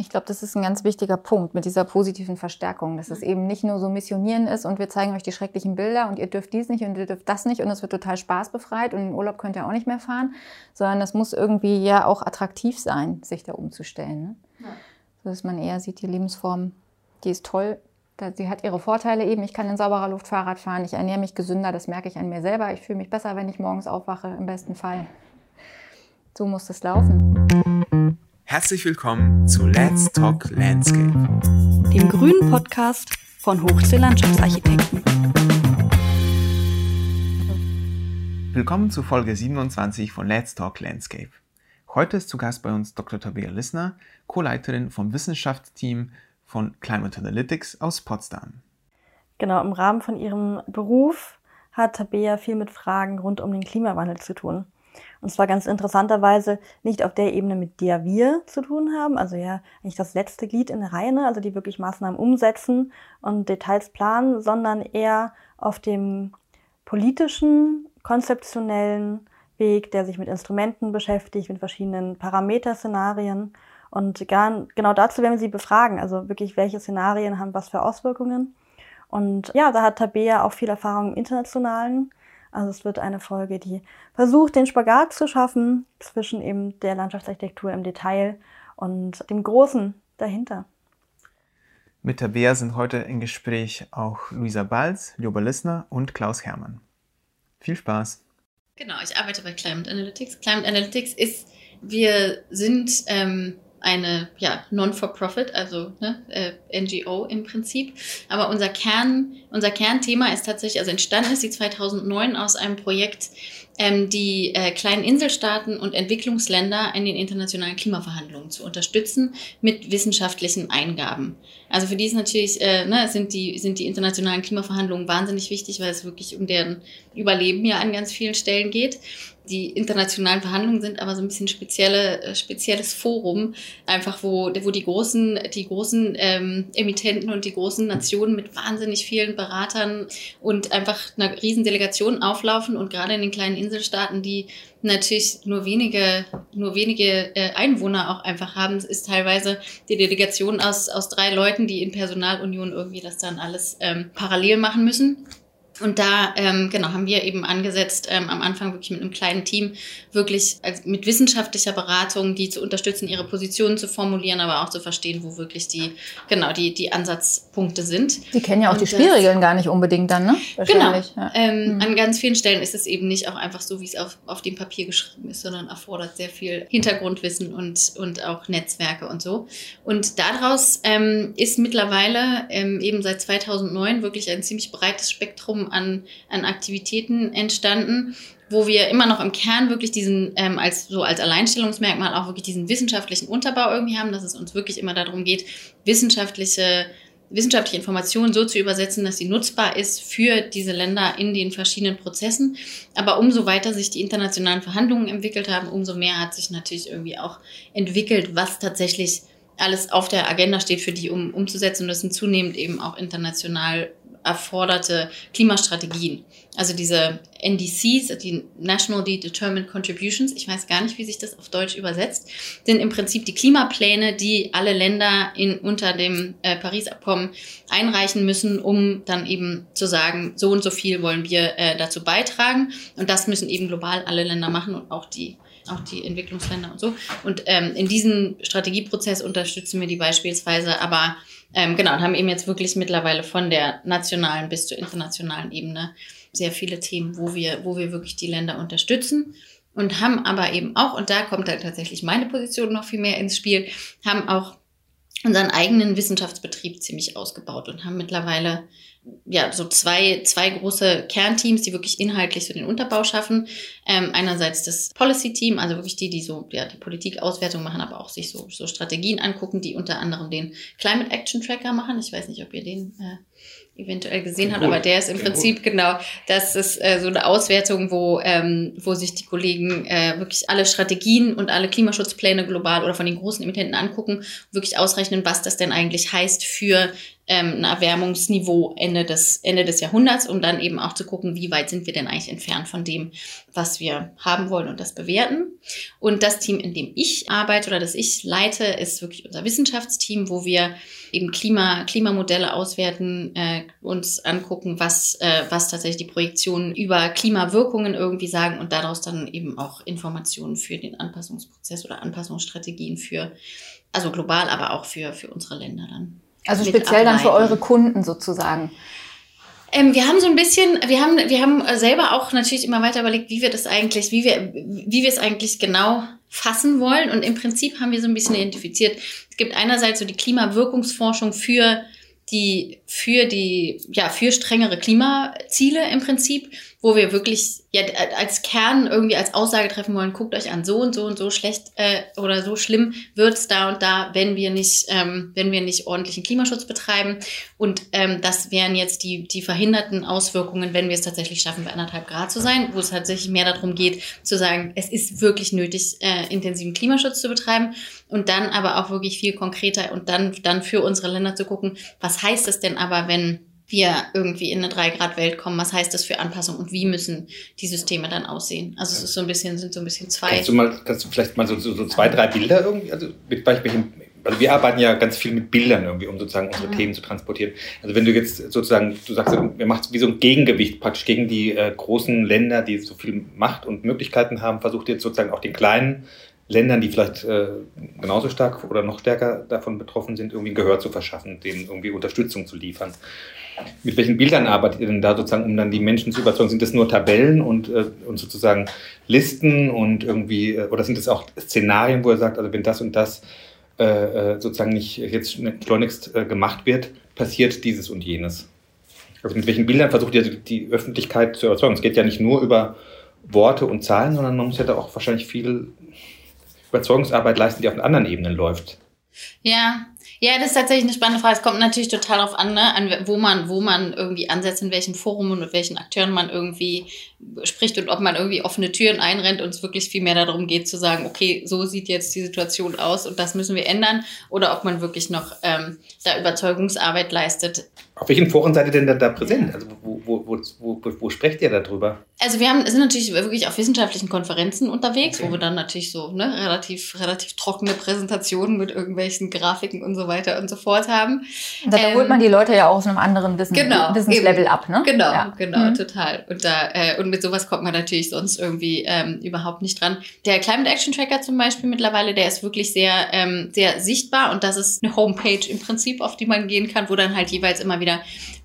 Ich glaube, das ist ein ganz wichtiger Punkt mit dieser positiven Verstärkung, dass es eben nicht nur so missionieren ist und wir zeigen euch die schrecklichen Bilder und ihr dürft dies nicht und ihr dürft das nicht und es wird total spaßbefreit und im Urlaub könnt ihr auch nicht mehr fahren, sondern das muss irgendwie ja auch attraktiv sein, sich da umzustellen. Ne? Ja. So dass man eher sieht, die Lebensform, die ist toll, sie hat ihre Vorteile eben. Ich kann in sauberer Luft Fahrrad fahren, ich ernähre mich gesünder, das merke ich an mir selber. Ich fühle mich besser, wenn ich morgens aufwache, im besten Fall. So muss das laufen. Herzlich willkommen zu Let's Talk Landscape, dem grünen Podcast von Hochsee Landschaftsarchitekten. Willkommen zu Folge 27 von Let's Talk Landscape. Heute ist zu Gast bei uns Dr. Tabea Lissner, Co-Leiterin vom Wissenschaftsteam von Climate Analytics aus Potsdam. Genau, im Rahmen von ihrem Beruf hat Tabea viel mit Fragen rund um den Klimawandel zu tun. Und zwar ganz interessanterweise nicht auf der Ebene, mit der wir zu tun haben, also ja eigentlich das letzte Glied in der Reihe, ne? also die wirklich Maßnahmen umsetzen und Details planen, sondern eher auf dem politischen, konzeptionellen Weg, der sich mit Instrumenten beschäftigt, mit verschiedenen Parameterszenarien. Und gar, genau dazu werden wir sie befragen, also wirklich, welche Szenarien haben was für Auswirkungen. Und ja, da hat Tabea auch viel Erfahrung im internationalen also es wird eine Folge, die versucht, den Spagat zu schaffen zwischen eben der Landschaftsarchitektur im Detail und dem Großen dahinter. Mit Tabea sind heute im Gespräch auch Luisa Balz, Lioba Lissner und Klaus Hermann. Viel Spaß! Genau, ich arbeite bei Climate Analytics. Climate Analytics ist, wir sind ähm, eine ja, Non-for-Profit, also ne, äh, NGO im Prinzip. Aber unser Kern, unser Kernthema ist tatsächlich, also entstanden ist sie 2009 aus einem Projekt, ähm, die äh, kleinen Inselstaaten und Entwicklungsländer in den internationalen Klimaverhandlungen zu unterstützen mit wissenschaftlichen Eingaben. Also für die ist natürlich, äh, ne, sind die, sind die internationalen Klimaverhandlungen wahnsinnig wichtig, weil es wirklich um deren Überleben ja an ganz vielen Stellen geht die internationalen Verhandlungen sind aber so ein bisschen spezielle, äh, spezielles Forum, einfach wo, wo die großen, die großen ähm, Emittenten und die großen Nationen mit wahnsinnig vielen Beratern und einfach einer riesen Delegation auflaufen und gerade in den kleinen Inselstaaten, die natürlich nur wenige, nur wenige äh, Einwohner auch einfach haben, ist teilweise die Delegation aus, aus drei Leuten, die in Personalunion irgendwie das dann alles ähm, parallel machen müssen. Und da ähm, genau haben wir eben angesetzt, ähm, am Anfang wirklich mit einem kleinen Team, wirklich als, mit wissenschaftlicher Beratung, die zu unterstützen, ihre Positionen zu formulieren, aber auch zu verstehen, wo wirklich die genau die die Ansatzpunkte sind. Die kennen ja auch Und die Spielregeln gar nicht unbedingt dann, ne? Genau. Ja. Ähm, mhm. An ganz vielen Stellen ist es eben nicht auch einfach so, wie es auf, auf dem Papier geschrieben ist, sondern erfordert sehr viel Hintergrundwissen und und auch Netzwerke und so. Und daraus ähm, ist mittlerweile ähm, eben seit 2009 wirklich ein ziemlich breites Spektrum an, an Aktivitäten entstanden, wo wir immer noch im Kern wirklich diesen, ähm, als so als Alleinstellungsmerkmal auch wirklich diesen wissenschaftlichen Unterbau irgendwie haben, dass es uns wirklich immer darum geht, wissenschaftliche wissenschaftliche Informationen so zu übersetzen, dass sie nutzbar ist für diese Länder in den verschiedenen Prozessen. Aber umso weiter sich die internationalen Verhandlungen entwickelt haben, umso mehr hat sich natürlich irgendwie auch entwickelt, was tatsächlich alles auf der Agenda steht für die, um umzusetzen. Und das sind zunehmend eben auch international erforderte Klimastrategien. Also diese NDCs, die Nationally Determined Contributions, ich weiß gar nicht, wie sich das auf Deutsch übersetzt, sind im Prinzip die Klimapläne, die alle Länder in, unter dem äh, Paris-Abkommen einreichen müssen, um dann eben zu sagen, so und so viel wollen wir äh, dazu beitragen. Und das müssen eben global alle Länder machen und auch die auch die Entwicklungsländer und so. Und ähm, in diesem Strategieprozess unterstützen wir die beispielsweise, aber ähm, genau, und haben eben jetzt wirklich mittlerweile von der nationalen bis zur internationalen Ebene sehr viele Themen, wo wir, wo wir wirklich die Länder unterstützen und haben aber eben auch, und da kommt dann tatsächlich meine Position noch viel mehr ins Spiel, haben auch unseren eigenen Wissenschaftsbetrieb ziemlich ausgebaut und haben mittlerweile ja, so zwei, zwei große Kernteams, die wirklich inhaltlich so den Unterbau schaffen. Ähm, einerseits das Policy-Team, also wirklich die, die so ja, die Politikauswertung machen, aber auch sich so, so Strategien angucken, die unter anderem den Climate Action Tracker machen. Ich weiß nicht, ob ihr den äh, eventuell gesehen habt, aber der ist im Prinzip genau, das ist äh, so eine Auswertung, wo, ähm, wo sich die Kollegen äh, wirklich alle Strategien und alle Klimaschutzpläne global oder von den großen Emittenten angucken, wirklich ausrechnen, was das denn eigentlich heißt für ähm, ein Erwärmungsniveau Ende des, Ende des Jahrhunderts, um dann eben auch zu gucken, wie weit sind wir denn eigentlich entfernt von dem, was wir haben wollen und das bewerten. Und das Team, in dem ich arbeite oder das ich leite, ist wirklich unser Wissenschaftsteam, wo wir eben Klima, Klimamodelle auswerten, äh, uns angucken, was, äh, was tatsächlich die Projektionen über Klimawirkungen irgendwie sagen und daraus dann eben auch Informationen für den Anpassungsprozess oder Anpassungsstrategien für, also global, aber auch für, für unsere Länder dann. Also speziell dann für eure Kunden sozusagen. Ähm, wir haben so ein bisschen, wir haben, wir haben selber auch natürlich immer weiter überlegt, wie wir das eigentlich, wie wir, wie wir es eigentlich genau fassen wollen. Und im Prinzip haben wir so ein bisschen identifiziert. Es gibt einerseits so die Klimawirkungsforschung für die, für die, ja, für strengere Klimaziele im Prinzip wo wir wirklich ja, als Kern irgendwie als Aussage treffen wollen, guckt euch an, so und so und so schlecht äh, oder so schlimm wird's da und da, wenn wir nicht, ähm, wenn wir nicht ordentlichen Klimaschutz betreiben. Und ähm, das wären jetzt die, die verhinderten Auswirkungen, wenn wir es tatsächlich schaffen, bei anderthalb Grad zu sein, wo es tatsächlich mehr darum geht, zu sagen, es ist wirklich nötig, äh, intensiven Klimaschutz zu betreiben und dann aber auch wirklich viel konkreter und dann, dann für unsere Länder zu gucken, was heißt es denn aber, wenn wir irgendwie in eine 3-Grad-Welt kommen. Was heißt das für Anpassung und wie müssen die Systeme dann aussehen? Also es ist so ein bisschen, sind so ein bisschen zwei. Kannst du mal, kannst du vielleicht mal so, so, so zwei, drei Bilder irgendwie, also mit welchen, also wir arbeiten ja ganz viel mit Bildern irgendwie, um sozusagen unsere mhm. Themen zu transportieren. Also wenn du jetzt sozusagen, du sagst, wir machen wie so ein Gegengewicht praktisch gegen die äh, großen Länder, die so viel Macht und Möglichkeiten haben, versucht jetzt sozusagen auch den kleinen Ländern, die vielleicht äh, genauso stark oder noch stärker davon betroffen sind, irgendwie ein Gehör zu verschaffen, denen irgendwie Unterstützung zu liefern. Mit welchen Bildern arbeitet ihr denn da sozusagen, um dann die Menschen zu überzeugen? Sind das nur Tabellen und, äh, und sozusagen Listen und irgendwie, äh, oder sind das auch Szenarien, wo er sagt, also wenn das und das äh, äh sozusagen nicht jetzt schleunigst äh, gemacht wird, passiert dieses und jenes? Also mit welchen Bildern versucht ihr die Öffentlichkeit zu überzeugen? Es geht ja nicht nur über Worte und Zahlen, sondern man muss ja da auch wahrscheinlich viel Überzeugungsarbeit leisten, die auf anderen Ebenen läuft. Ja, ja, das ist tatsächlich eine spannende Frage. Es kommt natürlich total darauf an, ne, an wo man, wo man irgendwie ansetzt, in welchen Forum und mit welchen Akteuren man irgendwie spricht und ob man irgendwie offene Türen einrennt und es wirklich viel mehr darum geht zu sagen, okay, so sieht jetzt die Situation aus und das müssen wir ändern, oder ob man wirklich noch ähm, da Überzeugungsarbeit leistet. Auf welchen Foren seid ihr denn da, da präsent? Also wo, wo, wo, wo, wo sprecht ihr darüber? Also wir haben, sind natürlich wirklich auf wissenschaftlichen Konferenzen unterwegs, okay. wo wir dann natürlich so ne, relativ, relativ trockene Präsentationen mit irgendwelchen Grafiken und so weiter und so fort haben. Da, ähm, holt man die Leute ja auch aus einem anderen Wissen, genau, Wissenslevel ab, ne? Genau, ja. genau, mhm. total. Und da äh, und mit sowas kommt man natürlich sonst irgendwie ähm, überhaupt nicht dran. Der Climate Action Tracker zum Beispiel mittlerweile, der ist wirklich sehr, ähm, sehr sichtbar und das ist eine Homepage im Prinzip, auf die man gehen kann, wo dann halt jeweils immer wieder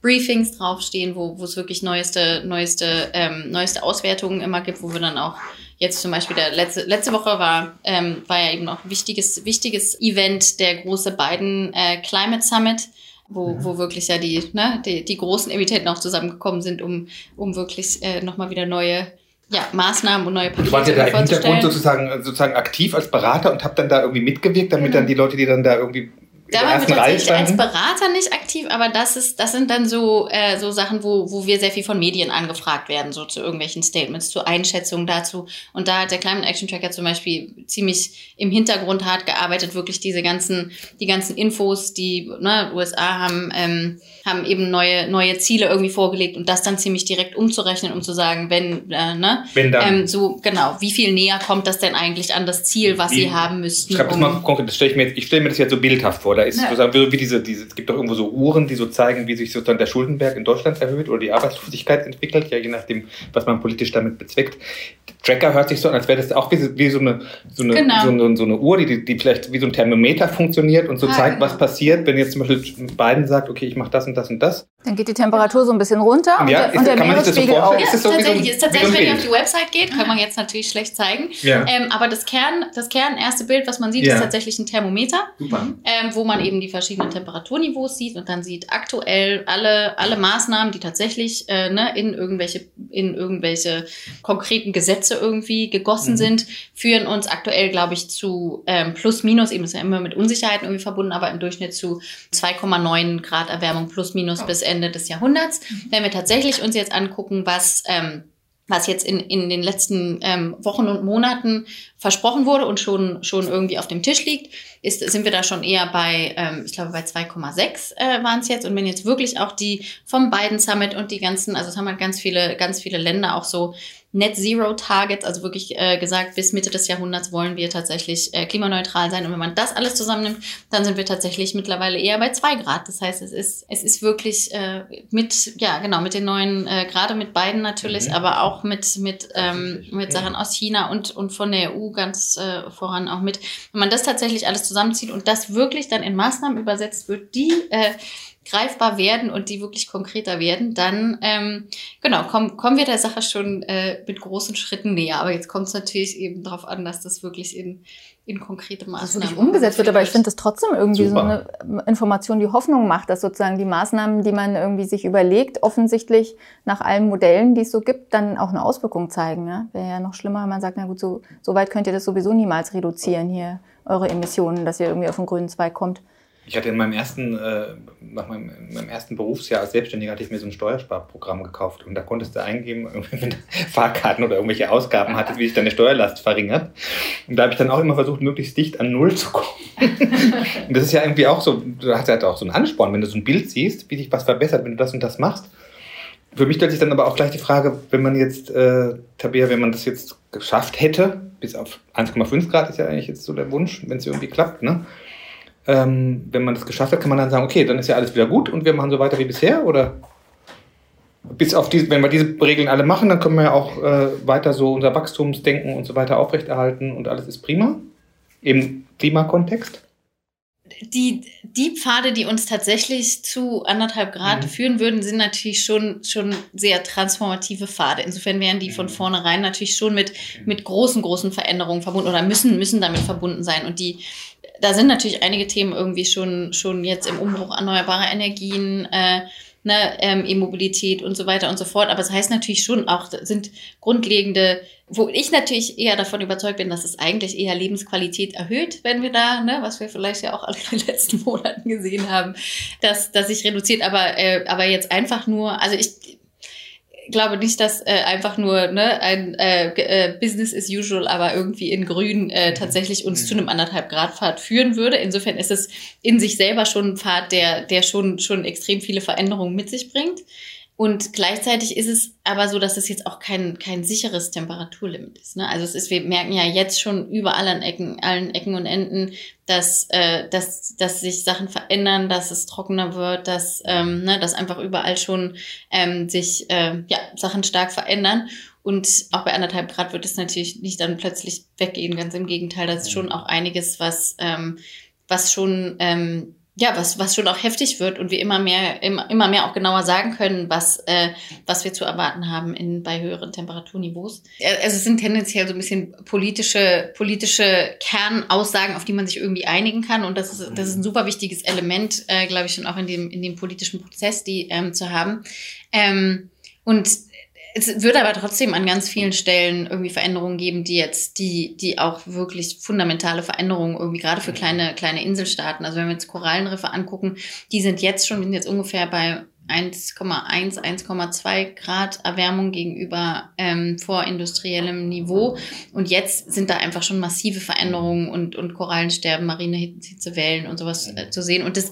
Briefings draufstehen, wo, es wirklich neueste, neueste, ähm, neueste Auswertungen immer gibt, wo wir dann auch jetzt zum Beispiel der letzte, letzte Woche war, ähm, war ja eben noch ein wichtiges, wichtiges Event, der große Biden äh, Climate Summit wo, mhm. wo wirklich ja die, ne, die, die großen Emittenten auch zusammengekommen sind, um, um wirklich äh, nochmal wieder neue ja, Maßnahmen und neue Pakete zu Wart ihr da im Hintergrund sozusagen, sozusagen aktiv als Berater und habt dann da irgendwie mitgewirkt, damit genau. dann die Leute, die dann da irgendwie da waren wir tatsächlich als Berater nicht aktiv, aber das ist, das sind dann so, äh, so Sachen, wo, wo wir sehr viel von Medien angefragt werden, so zu irgendwelchen Statements, zu Einschätzungen dazu. Und da hat der Climate Action Tracker zum Beispiel ziemlich im Hintergrund hart gearbeitet, wirklich diese ganzen, die ganzen Infos, die ne, USA haben, ähm, haben eben neue, neue Ziele irgendwie vorgelegt und das dann ziemlich direkt umzurechnen, um zu sagen, wenn, äh, ne, wenn dann. Ähm, so genau, wie viel näher kommt das denn eigentlich an das Ziel, was wie, sie haben müssten? Ich, um, das mal konkret, das stelle ich mir jetzt, ich stelle mir das jetzt so bildhaft vor. Da ist ja. sozusagen wie diese, diese, es gibt doch irgendwo so Uhren, die so zeigen, wie sich sozusagen der Schuldenberg in Deutschland erhöht oder die Arbeitslosigkeit entwickelt, ja, je nachdem, was man politisch damit bezweckt. Tracker hört sich so an, als wäre das auch wie, wie so, eine, so, eine, genau. so, eine, so eine Uhr, die, die vielleicht wie so ein Thermometer funktioniert und so ah, zeigt, genau. was passiert, wenn jetzt zum Beispiel Biden sagt, okay, ich mache das und das und das. Dann geht die Temperatur so ein bisschen runter und, ja, der, und der Meeresspiegel auch. Ja, ist so tatsächlich, so ist tatsächlich wenn ihr auf die Website geht, kann man jetzt natürlich schlecht zeigen. Ja. Ähm, aber das Kern, das Kern erste Bild, was man sieht, ja. ist tatsächlich ein Thermometer, ähm, wo man eben die verschiedenen Temperaturniveaus sieht und dann sieht aktuell alle, alle Maßnahmen, die tatsächlich äh, ne, in irgendwelche, in irgendwelche konkreten Gesetze irgendwie gegossen mhm. sind, führen uns aktuell, glaube ich, zu ähm, plus minus, eben ist ja immer mit Unsicherheiten irgendwie verbunden, aber im Durchschnitt zu 2,9 Grad Erwärmung plus minus oh. bis Ende des Jahrhunderts. Wenn wir tatsächlich uns jetzt angucken, was ähm, was jetzt in, in den letzten ähm, Wochen und Monaten versprochen wurde und schon, schon irgendwie auf dem Tisch liegt, ist, sind wir da schon eher bei, ähm, ich glaube, bei 2,6 äh, waren es jetzt. Und wenn jetzt wirklich auch die vom Biden Summit und die ganzen, also es haben halt ganz viele, ganz viele Länder auch so Net Zero Targets, also wirklich äh, gesagt, bis Mitte des Jahrhunderts wollen wir tatsächlich äh, klimaneutral sein. Und wenn man das alles zusammennimmt, dann sind wir tatsächlich mittlerweile eher bei zwei Grad. Das heißt, es ist, es ist wirklich äh, mit, ja, genau, mit den neuen, äh, gerade mit beiden natürlich, mhm. aber auch mit, mit, ähm, mit Sachen aus China und, und von der EU ganz äh, voran auch mit. Wenn man das tatsächlich alles zusammenzieht und das wirklich dann in Maßnahmen übersetzt wird, die äh, greifbar werden und die wirklich konkreter werden, dann ähm, genau kommen, kommen wir der Sache schon äh, mit großen Schritten näher. Aber jetzt kommt es natürlich eben darauf an, dass das wirklich in, in konkrete Maßnahmen das umgesetzt wird. Aber ich finde das trotzdem irgendwie Super. so eine Information, die Hoffnung macht, dass sozusagen die Maßnahmen, die man irgendwie sich überlegt, offensichtlich nach allen Modellen, die es so gibt, dann auch eine Auswirkung zeigen. Ja? Wäre ja noch schlimmer, wenn man sagt, na gut, so, so weit könnt ihr das sowieso niemals reduzieren hier, eure Emissionen, dass ihr irgendwie auf den grünen Zweig kommt. Ich hatte in meinem ersten, äh, nach meinem, meinem, ersten Berufsjahr als Selbstständiger hatte ich mir so ein Steuersparprogramm gekauft und da konntest du eingeben, wenn du Fahrkarten oder irgendwelche Ausgaben hattest, wie sich deine Steuerlast verringert. Und da habe ich dann auch immer versucht, möglichst dicht an Null zu kommen. und das ist ja irgendwie auch so, du hast ja auch so einen Ansporn, wenn du so ein Bild siehst, wie sich was verbessert, wenn du das und das machst. Für mich stellt sich dann aber auch gleich die Frage, wenn man jetzt, äh, Tabea, wenn man das jetzt geschafft hätte, bis auf 1,5 Grad ist ja eigentlich jetzt so der Wunsch, wenn es irgendwie klappt, ne? Ähm, wenn man das geschafft hat, kann man dann sagen, okay, dann ist ja alles wieder gut und wir machen so weiter wie bisher? Oder bis auf diese, wenn wir diese Regeln alle machen, dann können wir ja auch äh, weiter so unser Wachstumsdenken und so weiter aufrechterhalten und alles ist prima im Klimakontext? Die, die Pfade, die uns tatsächlich zu anderthalb Grad mhm. führen würden, sind natürlich schon, schon sehr transformative Pfade. Insofern wären die von mhm. vornherein natürlich schon mit, mit großen, großen Veränderungen verbunden oder müssen, müssen damit verbunden sein. Und die, da sind natürlich einige Themen irgendwie schon, schon jetzt im Umbruch erneuerbare Energien, äh, ne, ähm, E-Mobilität und so weiter und so fort. Aber es das heißt natürlich schon auch, sind grundlegende, wo ich natürlich eher davon überzeugt bin, dass es eigentlich eher Lebensqualität erhöht, wenn wir da, ne, was wir vielleicht ja auch alle in den letzten Monaten gesehen haben, dass, dass sich reduziert. Aber, äh, aber jetzt einfach nur, also ich, glaube nicht, dass äh, einfach nur ne, ein äh, äh, Business as usual, aber irgendwie in Grün äh, mhm. tatsächlich uns mhm. zu einem anderthalb Grad Pfad führen würde. Insofern ist es in sich selber schon ein Pfad, der, der schon, schon extrem viele Veränderungen mit sich bringt. Und gleichzeitig ist es aber so, dass es jetzt auch kein, kein sicheres Temperaturlimit ist. Ne? Also es ist, wir merken ja jetzt schon überall an Ecken, allen Ecken und Enden, dass, äh, dass, dass sich Sachen verändern, dass es trockener wird, dass, ähm, ne, dass einfach überall schon ähm, sich äh, ja, Sachen stark verändern. Und auch bei anderthalb Grad wird es natürlich nicht dann plötzlich weggehen. Ganz im Gegenteil, das ist schon auch einiges, was, ähm, was schon ähm, ja, was, was schon auch heftig wird und wir immer mehr, immer, immer mehr auch genauer sagen können, was, äh, was wir zu erwarten haben in, bei höheren Temperaturniveaus. Also es sind tendenziell so ein bisschen politische, politische Kernaussagen, auf die man sich irgendwie einigen kann. Und das ist, das ist ein super wichtiges Element, äh, glaube ich, schon auch in dem, in dem politischen Prozess, die ähm, zu haben. Ähm, und es würde aber trotzdem an ganz vielen Stellen irgendwie Veränderungen geben, die jetzt, die, die auch wirklich fundamentale Veränderungen irgendwie gerade für kleine, kleine Inselstaaten. Also wenn wir jetzt Korallenriffe angucken, die sind jetzt schon, wir sind jetzt ungefähr bei 1,1, 1,2 Grad Erwärmung gegenüber ähm, vorindustriellem Niveau. Und jetzt sind da einfach schon massive Veränderungen und, und Korallensterben, marine Hitzewellen und sowas äh, zu sehen. Und das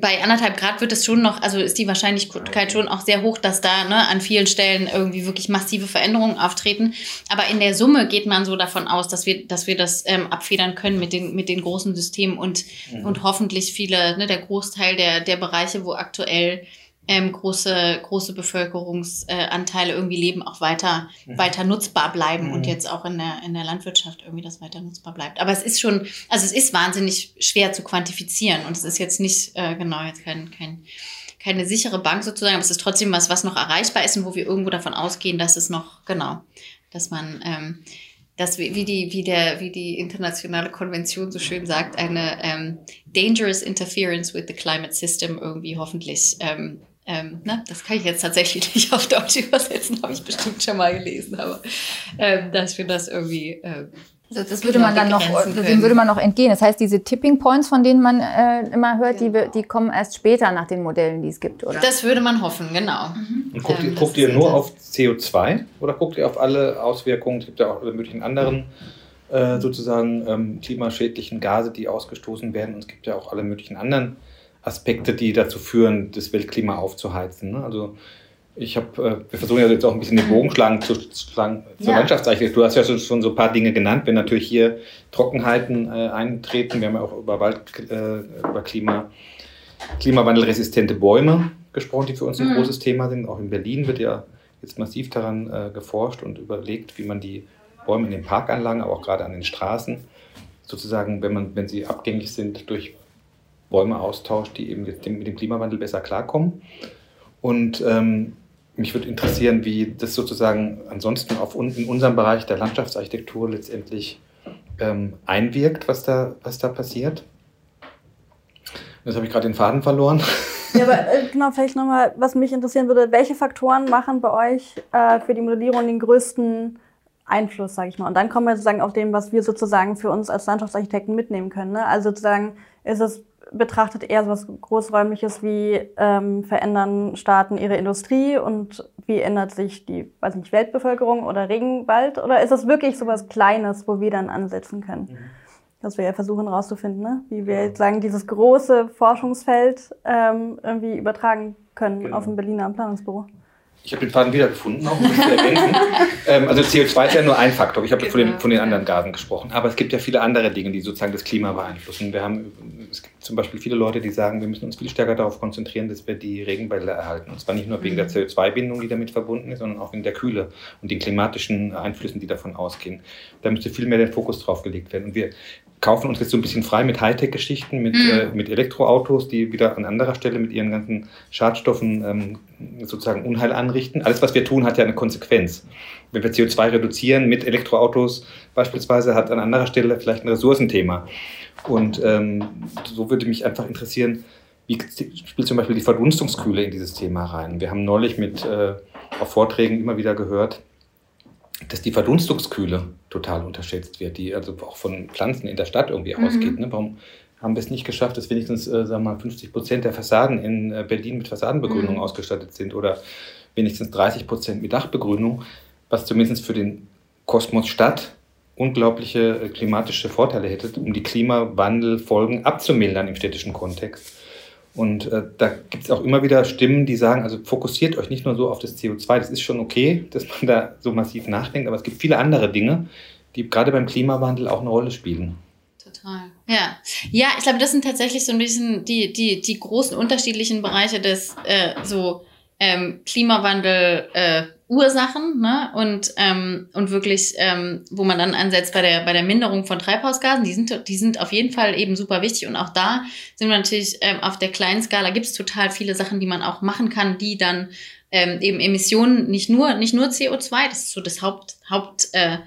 bei anderthalb Grad wird es schon noch, also ist die Wahrscheinlichkeit schon auch sehr hoch, dass da ne, an vielen Stellen irgendwie wirklich massive Veränderungen auftreten. Aber in der Summe geht man so davon aus, dass wir, dass wir das ähm, abfedern können mit den, mit den großen Systemen und, mhm. und hoffentlich viele, ne, der Großteil der, der Bereiche, wo aktuell ähm, große, große Bevölkerungsanteile irgendwie leben, auch weiter, mhm. weiter nutzbar bleiben mhm. und jetzt auch in der, in der Landwirtschaft irgendwie das weiter nutzbar bleibt. Aber es ist schon, also es ist wahnsinnig schwer zu quantifizieren und es ist jetzt nicht, äh, genau, jetzt kein, kein, keine sichere Bank sozusagen, aber es ist trotzdem was, was noch erreichbar ist und wo wir irgendwo davon ausgehen, dass es noch, genau, dass man, ähm, dass wie die, wie der, wie die internationale Konvention so schön sagt, eine ähm, dangerous interference with the climate system irgendwie hoffentlich ähm, ähm, ne, das kann ich jetzt tatsächlich nicht auf Deutsch übersetzen, habe ich bestimmt schon mal gelesen, aber ähm, dass wir das irgendwie, äh, Also das würde man dann noch, dem würde man noch entgehen. Das heißt, diese Tipping Points, von denen man äh, immer hört, die, die kommen erst später nach den Modellen, die es gibt, oder? Das würde man hoffen, genau. Mhm. Und guckt, ähm, guckt ihr nur auf CO2 oder guckt ihr auf alle Auswirkungen? Es gibt ja auch alle möglichen anderen äh, sozusagen ähm, klimaschädlichen Gase, die ausgestoßen werden. Und es gibt ja auch alle möglichen anderen Aspekte, die dazu führen, das Weltklima aufzuheizen. Ne? Also ich habe, äh, wir versuchen ja jetzt auch ein bisschen den Bogen schlagen zu, schlagen zur ja. Landschaftsarchitektur. Du hast ja schon, schon, so ein paar Dinge genannt, wenn natürlich hier Trockenheiten äh, eintreten. Wir haben ja auch über Wald, äh, über Klima, klimawandelresistente Bäume gesprochen, die für uns ein mhm. großes Thema sind. Auch in Berlin wird ja jetzt massiv daran äh, geforscht und überlegt, wie man die Bäume in den Parkanlagen, aber auch gerade an den Straßen, sozusagen, wenn man, wenn sie abgängig sind, durch Bäume austauscht, die eben mit dem, mit dem Klimawandel besser klarkommen. Und ähm, mich würde interessieren, wie das sozusagen ansonsten auf in unserem Bereich der Landschaftsarchitektur letztendlich ähm, einwirkt, was da, was da passiert. Jetzt habe ich gerade den Faden verloren. Ja, aber äh, genau, vielleicht nochmal, was mich interessieren würde, welche Faktoren machen bei euch äh, für die Modellierung den größten Einfluss, sage ich mal. Und dann kommen wir sozusagen auf dem, was wir sozusagen für uns als Landschaftsarchitekten mitnehmen können. Ne? Also sozusagen ist es betrachtet eher so was Großräumliches wie ähm, verändern Staaten ihre Industrie und wie ändert sich die, weiß nicht, Weltbevölkerung oder Regenwald? Oder ist das wirklich so was Kleines, wo wir dann ansetzen können? Mhm. Das wir ja versuchen herauszufinden, ne? wie wir jetzt sagen, dieses große Forschungsfeld ähm, irgendwie übertragen können genau. auf dem Berliner Planungsbüro. Ich habe den Faden wiedergefunden, auch um zu ergänzen. ähm, also CO2 ist ja nur ein Faktor. Ich habe genau. von, den, von den anderen Gasen gesprochen. Aber es gibt ja viele andere Dinge, die sozusagen das Klima beeinflussen. Wir haben, es gibt zum Beispiel viele Leute, die sagen, wir müssen uns viel stärker darauf konzentrieren, dass wir die Regenwälder erhalten. Und zwar nicht nur wegen der mhm. CO2-Bindung, die damit verbunden ist, sondern auch wegen der Kühle und den klimatischen Einflüssen, die davon ausgehen. Da müsste viel mehr der Fokus drauf gelegt werden. Und wir kaufen uns jetzt so ein bisschen frei mit Hightech-Geschichten, mit, mhm. äh, mit Elektroautos, die wieder an anderer Stelle mit ihren ganzen Schadstoffen ähm, sozusagen Unheil anrichten. Alles, was wir tun, hat ja eine Konsequenz. Wenn wir CO2 reduzieren mit Elektroautos beispielsweise, hat an anderer Stelle vielleicht ein Ressourcenthema. Und ähm, so würde mich einfach interessieren, wie spielt zum Beispiel die Verdunstungskühle in dieses Thema rein? Wir haben neulich mit äh, auf Vorträgen immer wieder gehört, dass die Verdunstungskühle total unterschätzt wird, die also auch von Pflanzen in der Stadt irgendwie mhm. ausgeht. Ne? Warum haben wir es nicht geschafft, dass wenigstens äh, sagen wir mal 50 Prozent der Fassaden in äh, Berlin mit Fassadenbegrünung mhm. ausgestattet sind oder wenigstens 30 Prozent mit Dachbegrünung, was zumindest für den Kosmos Stadt unglaubliche äh, klimatische Vorteile hätte, um die Klimawandelfolgen abzumildern im städtischen Kontext. Und äh, da gibt es auch immer wieder Stimmen, die sagen, also fokussiert euch nicht nur so auf das CO2, das ist schon okay, dass man da so massiv nachdenkt, aber es gibt viele andere Dinge, die gerade beim Klimawandel auch eine Rolle spielen. Total. Ja, ja, ich glaube, das sind tatsächlich so ein bisschen die, die, die großen unterschiedlichen Bereiche des äh, so ähm, Klimawandel äh, Ursachen ne? und, ähm, und wirklich, ähm, wo man dann ansetzt bei der, bei der Minderung von Treibhausgasen, die sind, die sind auf jeden Fall eben super wichtig. Und auch da sind wir natürlich ähm, auf der kleinen Skala gibt es total viele Sachen, die man auch machen kann, die dann ähm, eben Emissionen, nicht nur, nicht nur CO2, das ist so das Haupt, Haupt äh,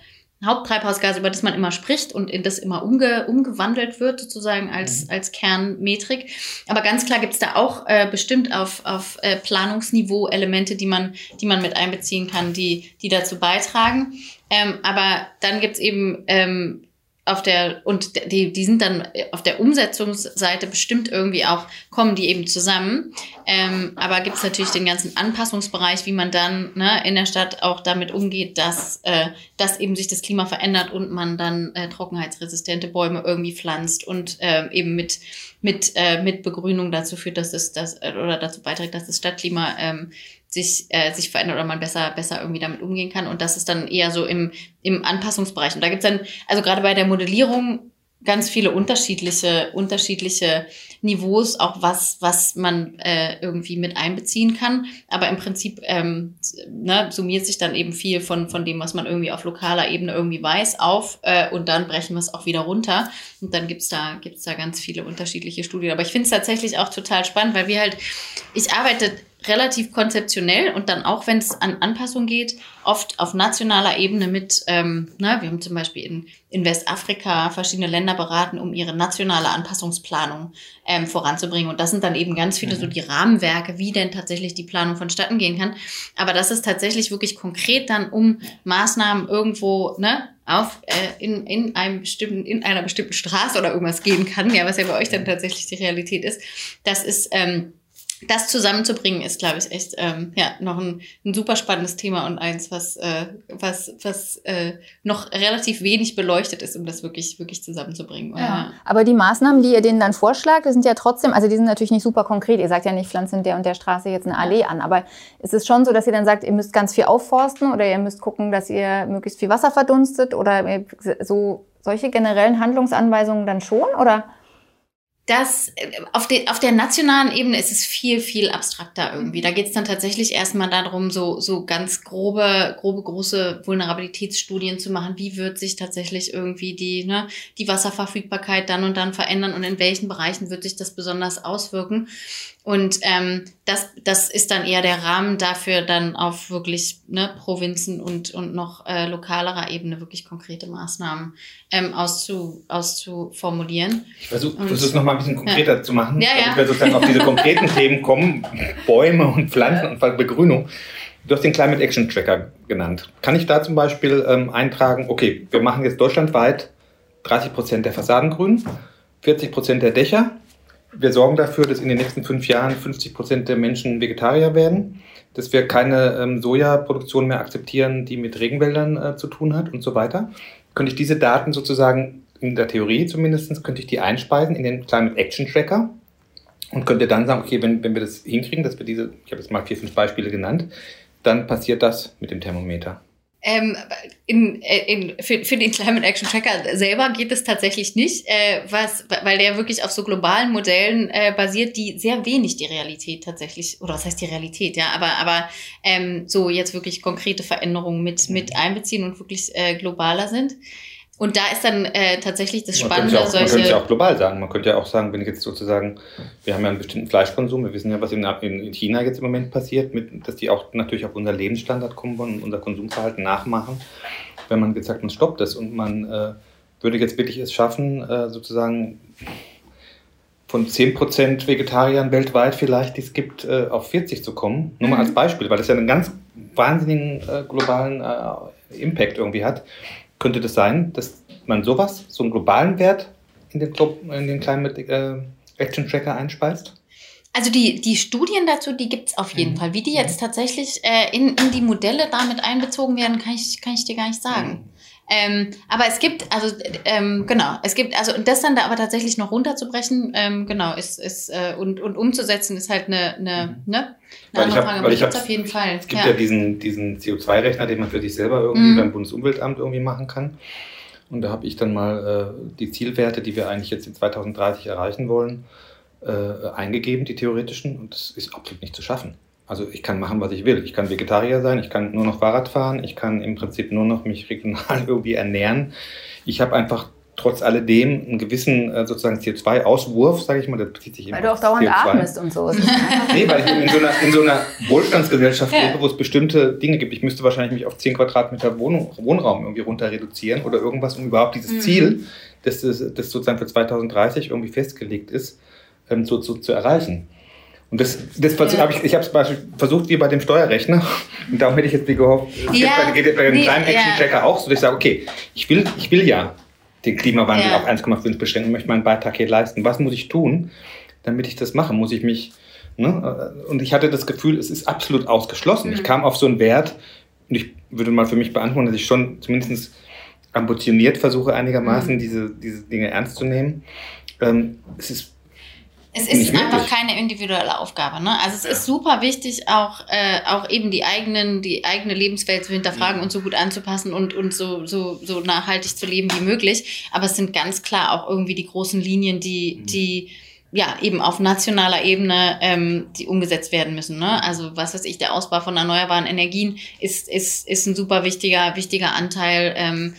Haupttreibhausgas, über das man immer spricht und in das immer umge umgewandelt wird, sozusagen als, mhm. als Kernmetrik. Aber ganz klar gibt es da auch äh, bestimmt auf, auf äh, Planungsniveau Elemente, die man, die man mit einbeziehen kann, die, die dazu beitragen. Ähm, aber dann gibt es eben ähm, auf der, und die, die sind dann auf der Umsetzungsseite bestimmt irgendwie auch, kommen die eben zusammen. Ähm, aber gibt es natürlich den ganzen Anpassungsbereich, wie man dann ne, in der Stadt auch damit umgeht, dass, äh, dass eben sich das Klima verändert und man dann äh, trockenheitsresistente Bäume irgendwie pflanzt und äh, eben mit, mit, äh, mit Begrünung dazu führt, dass es das, äh, oder dazu beiträgt, dass das Stadtklima ähm, sich, äh, sich verändert oder man besser, besser irgendwie damit umgehen kann. Und das ist dann eher so im, im Anpassungsbereich. Und da gibt's dann, also gerade bei der Modellierung ganz viele unterschiedliche, unterschiedliche Niveaus, auch was, was man äh, irgendwie mit einbeziehen kann. Aber im Prinzip ähm, ne, summiert sich dann eben viel von, von dem, was man irgendwie auf lokaler Ebene irgendwie weiß, auf äh, und dann brechen wir es auch wieder runter. Und dann gibt's da, gibt's da ganz viele unterschiedliche Studien. Aber ich finde es tatsächlich auch total spannend, weil wir halt, ich arbeite relativ konzeptionell und dann auch, wenn es an Anpassung geht, oft auf nationaler Ebene mit, ähm, na, wir haben zum Beispiel in, in Westafrika verschiedene Länder beraten, um ihre nationale Anpassungsplanung ähm, voranzubringen. Und das sind dann eben ganz viele so die Rahmenwerke, wie denn tatsächlich die Planung vonstatten gehen kann. Aber das ist tatsächlich wirklich konkret dann um Maßnahmen irgendwo, ne, auf äh, in, in einem bestimmten, in einer bestimmten Straße oder irgendwas gehen kann, ja, was ja bei euch dann tatsächlich die Realität ist. Das ist ähm, das zusammenzubringen ist, glaube ich, echt ähm, ja, noch ein, ein super spannendes Thema und eins, was, äh, was, was äh, noch relativ wenig beleuchtet ist, um das wirklich, wirklich zusammenzubringen. Ja. Aber die Maßnahmen, die ihr denen dann vorschlagt, sind ja trotzdem, also die sind natürlich nicht super konkret. Ihr sagt ja nicht, pflanzen der und der Straße jetzt eine Allee an, aber es ist schon so, dass ihr dann sagt, ihr müsst ganz viel aufforsten oder ihr müsst gucken, dass ihr möglichst viel Wasser verdunstet oder so solche generellen Handlungsanweisungen dann schon, oder? Das auf, de, auf der nationalen Ebene ist es viel, viel abstrakter irgendwie. Da geht es dann tatsächlich erstmal darum, so, so ganz grobe, grobe, große Vulnerabilitätsstudien zu machen. Wie wird sich tatsächlich irgendwie die, ne, die Wasserverfügbarkeit dann und dann verändern und in welchen Bereichen wird sich das besonders auswirken? Und ähm, das, das ist dann eher der Rahmen dafür, dann auf wirklich ne, Provinzen und, und noch äh, lokalerer Ebene wirklich konkrete Maßnahmen ähm, auszu, auszuformulieren. Ich versuche es nochmal ein bisschen konkreter ja. zu machen, ja, damit wir sozusagen auf diese konkreten Themen kommen, Bäume und Pflanzen und Begrünung. Du hast den Climate Action Tracker genannt. Kann ich da zum Beispiel ähm, eintragen, okay, wir machen jetzt deutschlandweit 30 Prozent der Fassaden grün, 40 Prozent der Dächer wir sorgen dafür, dass in den nächsten fünf Jahren 50 Prozent der Menschen Vegetarier werden, dass wir keine ähm, Sojaproduktion mehr akzeptieren, die mit Regenwäldern äh, zu tun hat und so weiter. Könnte ich diese Daten sozusagen in der Theorie zumindest, könnte ich die einspeisen in den Climate Action Tracker und könnte dann sagen, okay, wenn, wenn wir das hinkriegen, dass wir diese, ich habe jetzt mal vier, fünf Beispiele genannt, dann passiert das mit dem Thermometer. Ähm, in, äh, in, für, für den Climate Action Tracker selber geht es tatsächlich nicht, äh, was, weil der wirklich auf so globalen Modellen äh, basiert, die sehr wenig die Realität tatsächlich, oder was heißt die Realität, ja, aber, aber ähm, so jetzt wirklich konkrete Veränderungen mit, mit einbeziehen und wirklich äh, globaler sind. Und da ist dann äh, tatsächlich das Spannende. Man könnte, auch, man könnte ja auch global sagen. Man könnte ja auch sagen, wenn ich jetzt sozusagen, wir haben ja einen bestimmten Fleischkonsum, wir wissen ja, was in, in China jetzt im Moment passiert, mit, dass die auch natürlich auf unser Lebensstandard kommen wollen und unser Konsumverhalten nachmachen. Wenn man gesagt, man stoppt das und man äh, würde jetzt wirklich es schaffen, äh, sozusagen von 10% Vegetariern weltweit vielleicht, die es gibt, äh, auf 40 zu kommen. Nur mal mhm. als Beispiel, weil das ja einen ganz wahnsinnigen äh, globalen äh, Impact irgendwie hat könnte das sein, dass man sowas, so einen globalen Wert in den, in den Climate äh, Action Tracker einspeist? Also die, die Studien dazu, die gibt es auf jeden mhm. Fall. Wie die jetzt tatsächlich äh, in, in die Modelle damit einbezogen werden, kann ich, kann ich dir gar nicht sagen. Mhm. Ähm, aber es gibt, also ähm, genau, es gibt, also das dann da aber tatsächlich noch runterzubrechen, ähm, genau, ist, ist äh, und, und umzusetzen, ist halt eine, eine, mhm. ne? eine andere Frage. Aber ich hab, auf jeden Fall. Es gibt ja, ja diesen, diesen CO2-Rechner, den man für sich selber irgendwie mhm. beim Bundesumweltamt irgendwie machen kann. Und da habe ich dann mal äh, die Zielwerte, die wir eigentlich jetzt in 2030 erreichen wollen, äh, eingegeben, die theoretischen. Und das ist absolut nicht zu schaffen. Also ich kann machen, was ich will. Ich kann Vegetarier sein, ich kann nur noch Fahrrad fahren, ich kann im Prinzip nur noch mich regional irgendwie ernähren. Ich habe einfach trotz alledem einen gewissen äh, sozusagen CO2-Auswurf, sage ich mal, das bezieht sich immer Weil du auch dauernd CO2. atmest und so. nee, weil ich in so einer, in so einer Wohlstandsgesellschaft ja. lebe, wo es bestimmte Dinge gibt. Ich müsste wahrscheinlich mich auf 10 Quadratmeter Wohnung, Wohnraum irgendwie runter reduzieren oder irgendwas, um überhaupt dieses mhm. Ziel, das, das, das sozusagen für 2030 irgendwie festgelegt ist, ähm, so, so zu erreichen. Und das, das ja. habe ich, ich habe es versucht wie bei dem Steuerrechner. Und darum hätte ich jetzt wie gehofft, ja. geht bei dem nee, kleinen Action-Tracker ja. auch so, dass ich sage, okay, ich will, ich will ja den Klimawandel ja. auf 1,5 beschränken, möchte meinen Beitrag hier leisten. Was muss ich tun, damit ich das mache? Muss ich mich, ne? Und ich hatte das Gefühl, es ist absolut ausgeschlossen. Mhm. Ich kam auf so einen Wert, und ich würde mal für mich beantworten, dass ich schon zumindest ambitioniert versuche, einigermaßen mhm. diese, diese Dinge ernst zu nehmen. Ähm, es ist es ist einfach keine individuelle Aufgabe. Ne? Also es ja. ist super wichtig, auch, äh, auch eben die eigenen, die eigene Lebenswelt zu hinterfragen mhm. und so gut anzupassen und, und so, so, so nachhaltig zu leben wie möglich. Aber es sind ganz klar auch irgendwie die großen Linien, die, mhm. die ja eben auf nationaler Ebene ähm, die umgesetzt werden müssen. Ne? Also was weiß ich, der Ausbau von erneuerbaren Energien ist, ist, ist ein super wichtiger, wichtiger Anteil. Ähm,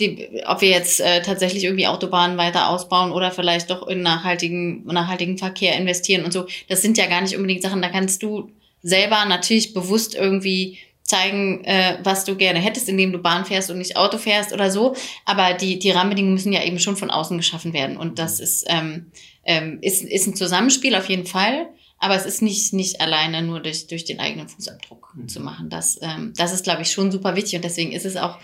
die, ob wir jetzt äh, tatsächlich irgendwie Autobahnen weiter ausbauen oder vielleicht doch in nachhaltigen, nachhaltigen Verkehr investieren und so, das sind ja gar nicht unbedingt Sachen, da kannst du selber natürlich bewusst irgendwie zeigen, äh, was du gerne hättest, indem du Bahn fährst und nicht Auto fährst oder so. Aber die, die Rahmenbedingungen müssen ja eben schon von außen geschaffen werden. Und das ist, ähm, ähm, ist, ist ein Zusammenspiel auf jeden Fall. Aber es ist nicht, nicht alleine nur durch, durch den eigenen Fußabdruck mhm. zu machen. Das, ähm, das ist, glaube ich, schon super wichtig. Und deswegen ist es auch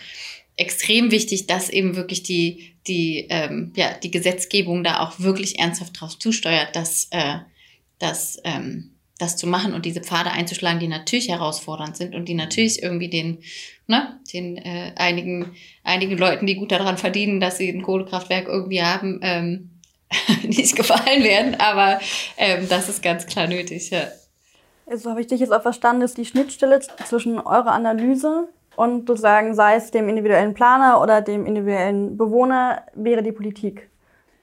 extrem wichtig, dass eben wirklich die, die, ähm, ja, die Gesetzgebung da auch wirklich ernsthaft drauf zusteuert, dass, äh, dass ähm, das zu machen und diese Pfade einzuschlagen, die natürlich herausfordernd sind und die natürlich irgendwie den, ne, den äh, einigen, einigen Leuten, die gut daran verdienen, dass sie ein Kohlekraftwerk irgendwie haben, ähm, nicht gefallen werden. Aber ähm, das ist ganz klar nötig. Ja. Also habe ich dich jetzt auch verstanden, ist die Schnittstelle zwischen eurer Analyse und sozusagen, sei es dem individuellen Planer oder dem individuellen Bewohner, wäre die Politik.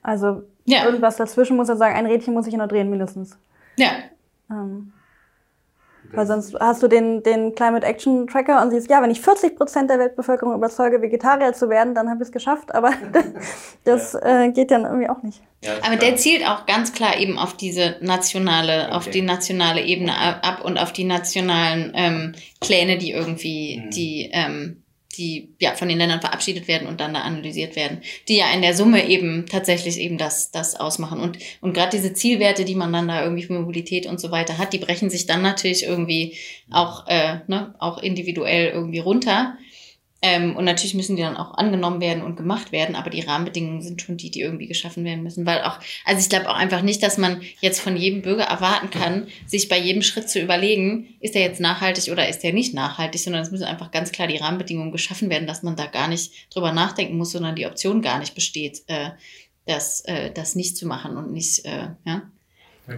Also ja. irgendwas dazwischen muss er sagen, ein Rädchen muss ich noch drehen mindestens. Ja, ähm, weil sonst hast du den, den Climate Action Tracker und siehst, ja, wenn ich 40 Prozent der Weltbevölkerung überzeuge, Vegetarier zu werden, dann habe ich es geschafft. Aber das ja. äh, geht dann irgendwie auch nicht. Ja, aber der zielt auch ganz klar eben auf diese nationale, okay. auf die nationale Ebene ab und auf die nationalen ähm, Pläne, die irgendwie mhm. die ähm, die ja von den Ländern verabschiedet werden und dann da analysiert werden, die ja in der Summe eben tatsächlich eben das, das ausmachen. Und, und gerade diese Zielwerte, die man dann da irgendwie für Mobilität und so weiter hat, die brechen sich dann natürlich irgendwie auch, äh, ne, auch individuell irgendwie runter. Ähm, und natürlich müssen die dann auch angenommen werden und gemacht werden, aber die Rahmenbedingungen sind schon die, die irgendwie geschaffen werden müssen. Weil auch, also ich glaube auch einfach nicht, dass man jetzt von jedem Bürger erwarten kann, sich bei jedem Schritt zu überlegen, ist der jetzt nachhaltig oder ist der nicht nachhaltig, sondern es müssen einfach ganz klar die Rahmenbedingungen geschaffen werden, dass man da gar nicht drüber nachdenken muss, sondern die Option gar nicht besteht, äh, das, äh, das nicht zu machen und nicht, äh, ja.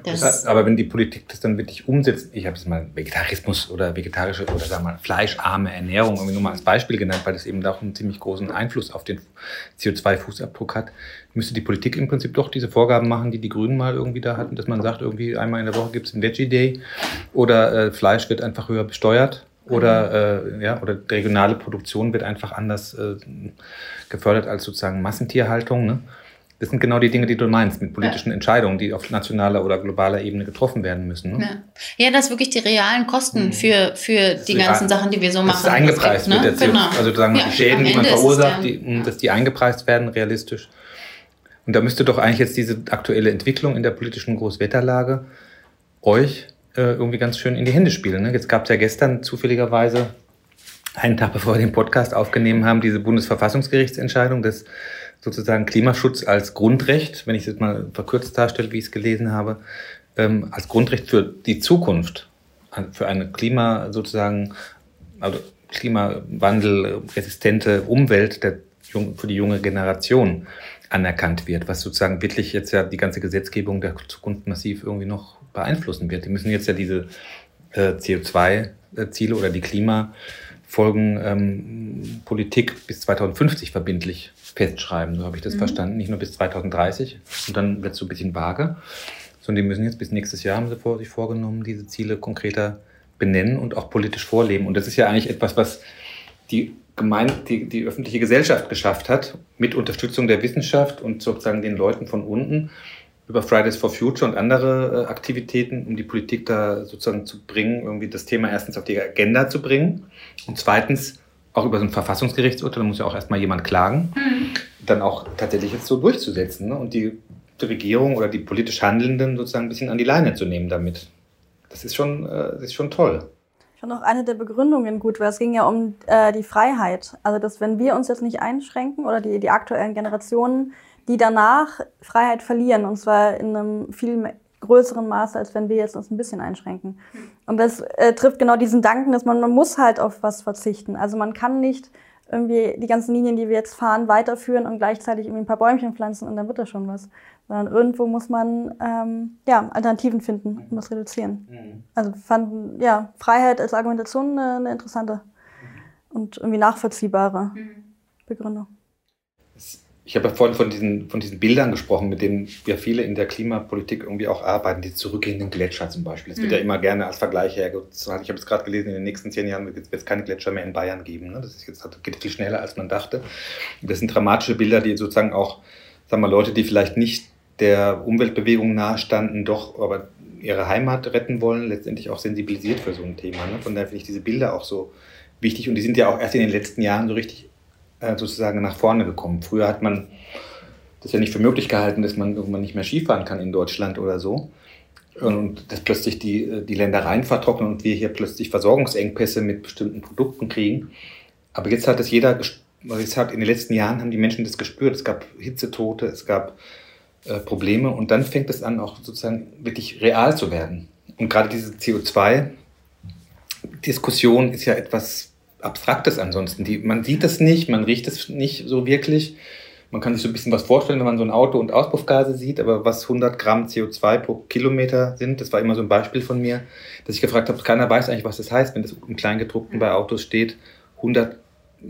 Das aber wenn die Politik das dann wirklich umsetzt, ich habe es mal Vegetarismus oder vegetarische oder sagen wir mal fleischarme Ernährung irgendwie nur mal als Beispiel genannt, weil das eben auch einen ziemlich großen Einfluss auf den CO2-Fußabdruck hat, müsste die Politik im Prinzip doch diese Vorgaben machen, die die Grünen mal irgendwie da hatten, dass man sagt, irgendwie einmal in der Woche gibt es einen Veggie Day oder äh, Fleisch wird einfach höher besteuert oder, mhm. äh, ja, oder regionale Produktion wird einfach anders äh, gefördert als sozusagen Massentierhaltung. Ne? Das sind genau die Dinge, die du meinst, mit politischen ja. Entscheidungen, die auf nationaler oder globaler Ebene getroffen werden müssen. Ne? Ja. ja, das wirklich die realen Kosten mhm. für, für die ganzen Sachen, die wir so machen. Das ist eingepreist gibt, ne? genau. Also sagen ja, die Schäden, die man verursacht, die, dass die eingepreist werden, realistisch. Und da müsste doch eigentlich jetzt diese aktuelle Entwicklung in der politischen Großwetterlage euch äh, irgendwie ganz schön in die Hände spielen. Ne? Jetzt gab es ja gestern zufälligerweise, einen Tag bevor wir den Podcast aufgenommen haben, diese Bundesverfassungsgerichtsentscheidung des sozusagen Klimaschutz als Grundrecht, wenn ich es jetzt mal verkürzt darstelle, wie ich es gelesen habe, ähm, als Grundrecht für die Zukunft, für eine Klima sozusagen, also klimawandelresistente Umwelt der, für die junge Generation anerkannt wird, was sozusagen wirklich jetzt ja die ganze Gesetzgebung der Zukunft massiv irgendwie noch beeinflussen wird. Die müssen jetzt ja diese äh, CO2-Ziele oder die Klimafolgenpolitik ähm, bis 2050 verbindlich festschreiben. So habe ich das mhm. verstanden. Nicht nur bis 2030 und dann wird es so ein bisschen vage, sondern die müssen jetzt bis nächstes Jahr, haben sie vor, sich vorgenommen, diese Ziele konkreter benennen und auch politisch vorleben. Und das ist ja eigentlich etwas, was die Gemeinde, die, die öffentliche Gesellschaft geschafft hat, mit Unterstützung der Wissenschaft und sozusagen den Leuten von unten über Fridays for Future und andere äh, Aktivitäten, um die Politik da sozusagen zu bringen, irgendwie das Thema erstens auf die Agenda zu bringen und zweitens auch über so ein Verfassungsgerichtsurteil, da muss ja auch erstmal jemand klagen, mhm. dann auch tatsächlich jetzt so durchzusetzen ne? und die, die, Regierung oder die politisch Handelnden sozusagen ein bisschen an die Leine zu nehmen damit. Das ist schon, äh, das ist schon toll. Ich fand auch eine der Begründungen gut, weil es ging ja um äh, die Freiheit. Also, dass wenn wir uns jetzt nicht einschränken oder die, die aktuellen Generationen, die danach Freiheit verlieren, und zwar in einem viel größeren Maße, als wenn wir jetzt uns ein bisschen einschränken. Und das äh, trifft genau diesen Danken, dass man, man muss halt auf was verzichten. Also man kann nicht irgendwie die ganzen Linien, die wir jetzt fahren, weiterführen und gleichzeitig irgendwie ein paar Bäumchen pflanzen und dann wird das schon was. Sondern irgendwo muss man ähm, ja, Alternativen finden und das reduzieren. Mhm. Also fanden ja Freiheit als Argumentation eine, eine interessante und irgendwie nachvollziehbare mhm. Begründung. Ich habe ja vorhin von diesen, von diesen Bildern gesprochen, mit denen ja viele in der Klimapolitik irgendwie auch arbeiten, die zurückgehenden Gletscher zum Beispiel. Das wird mhm. ja immer gerne als Vergleich hergezogen. Ich habe es gerade gelesen, in den nächsten zehn Jahren wird es keine Gletscher mehr in Bayern geben. Ne? Das ist jetzt, geht viel schneller, als man dachte. Das sind dramatische Bilder, die sozusagen auch, sagen wir, Leute, die vielleicht nicht der Umweltbewegung nahestanden, doch aber ihre Heimat retten wollen, letztendlich auch sensibilisiert für so ein Thema. Ne? Von daher finde ich diese Bilder auch so wichtig und die sind ja auch erst in den letzten Jahren so richtig äh, sozusagen nach vorne gekommen. Früher hat man das ja nicht für möglich gehalten, dass man irgendwann nicht mehr Skifahren kann in Deutschland oder so. Und dass plötzlich die, äh, die Ländereien vertrocknen und wir hier plötzlich Versorgungsengpässe mit bestimmten Produkten kriegen. Aber jetzt hat es jeder, jetzt hat in den letzten Jahren haben die Menschen das gespürt. Es gab Hitzetote, es gab äh, Probleme und dann fängt es an, auch sozusagen wirklich real zu werden. Und gerade diese CO2-Diskussion ist ja etwas Abstraktes ansonsten. Die, man sieht es nicht, man riecht es nicht so wirklich. Man kann sich so ein bisschen was vorstellen, wenn man so ein Auto und Auspuffgase sieht, aber was 100 Gramm CO2 pro Kilometer sind, das war immer so ein Beispiel von mir, dass ich gefragt habe, keiner weiß eigentlich, was das heißt, wenn das im Kleingedruckten bei Autos steht, 100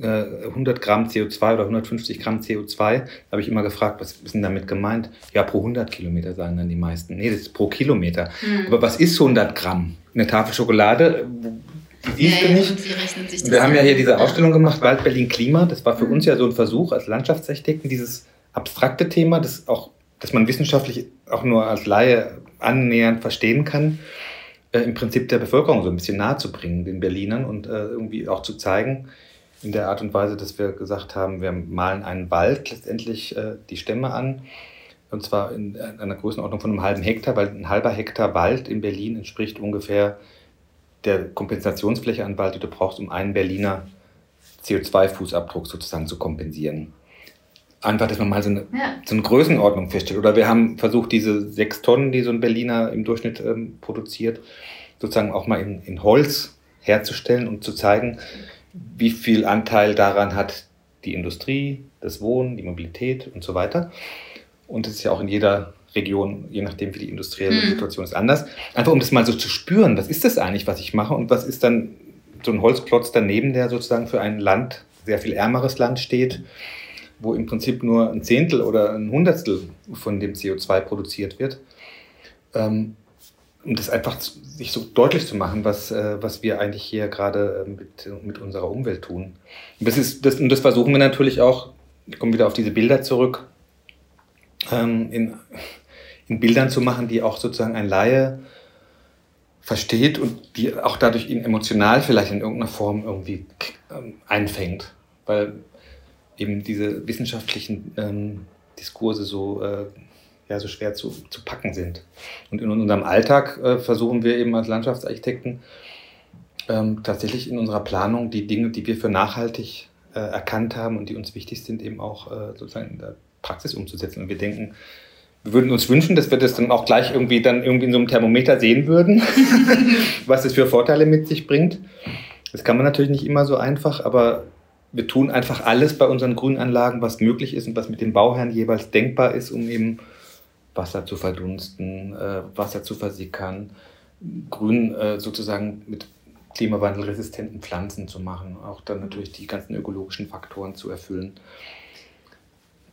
100 äh, Gramm CO2 oder 150 Gramm CO2, habe ich immer gefragt, was ist denn damit gemeint? Ja, pro 100 Kilometer sagen dann die meisten. Nee, das ist pro Kilometer. Mhm. Aber was ist 100 Gramm? Eine Tafel Schokolade, siehst ja, du nicht. Wir haben ja hier diese Ausstellung gemacht, Wald Berlin Klima. Das war für mhm. uns ja so ein Versuch als Landschaftsarchitekten, dieses abstrakte Thema, das auch, dass man wissenschaftlich auch nur als Laie annähernd verstehen kann, äh, im Prinzip der Bevölkerung so ein bisschen nahe zu bringen, den Berlinern und äh, irgendwie auch zu zeigen, in der Art und Weise, dass wir gesagt haben, wir malen einen Wald letztendlich äh, die Stämme an. Und zwar in, in einer Größenordnung von einem halben Hektar, weil ein halber Hektar Wald in Berlin entspricht ungefähr der Kompensationsfläche an Wald, die du brauchst, um einen Berliner CO2-Fußabdruck sozusagen zu kompensieren. Einfach, dass man mal so eine, ja. so eine Größenordnung feststellt. Oder wir haben versucht, diese sechs Tonnen, die so ein Berliner im Durchschnitt ähm, produziert, sozusagen auch mal in, in Holz herzustellen und zu zeigen, wie viel Anteil daran hat die Industrie, das Wohnen, die Mobilität und so weiter. Und das ist ja auch in jeder Region, je nachdem, wie die industrielle mhm. Situation ist, anders. Einfach um das mal so zu spüren, was ist das eigentlich, was ich mache und was ist dann so ein Holzklotz daneben, der sozusagen für ein Land, sehr viel ärmeres Land steht, wo im Prinzip nur ein Zehntel oder ein Hundertstel von dem CO2 produziert wird. Ähm, um das einfach sich so deutlich zu machen, was, äh, was wir eigentlich hier gerade äh, mit, mit unserer Umwelt tun. Und das, ist, das, und das versuchen wir natürlich auch, ich komme wieder auf diese Bilder zurück, ähm, in, in Bildern zu machen, die auch sozusagen ein Laie versteht und die auch dadurch ihn emotional vielleicht in irgendeiner Form irgendwie ähm, einfängt. Weil eben diese wissenschaftlichen ähm, Diskurse so, äh, ja, so schwer zu, zu packen sind. Und in unserem Alltag äh, versuchen wir eben als Landschaftsarchitekten ähm, tatsächlich in unserer Planung die Dinge, die wir für nachhaltig äh, erkannt haben und die uns wichtig sind, eben auch äh, sozusagen in der Praxis umzusetzen. Und wir denken, wir würden uns wünschen, dass wir das dann auch gleich irgendwie dann irgendwie in so einem Thermometer sehen würden, was das für Vorteile mit sich bringt. Das kann man natürlich nicht immer so einfach, aber wir tun einfach alles bei unseren Grünanlagen, was möglich ist und was mit den Bauherren jeweils denkbar ist, um eben Wasser zu verdunsten, äh, Wasser zu versickern, Grün äh, sozusagen mit klimawandelresistenten Pflanzen zu machen, auch dann natürlich die ganzen ökologischen Faktoren zu erfüllen.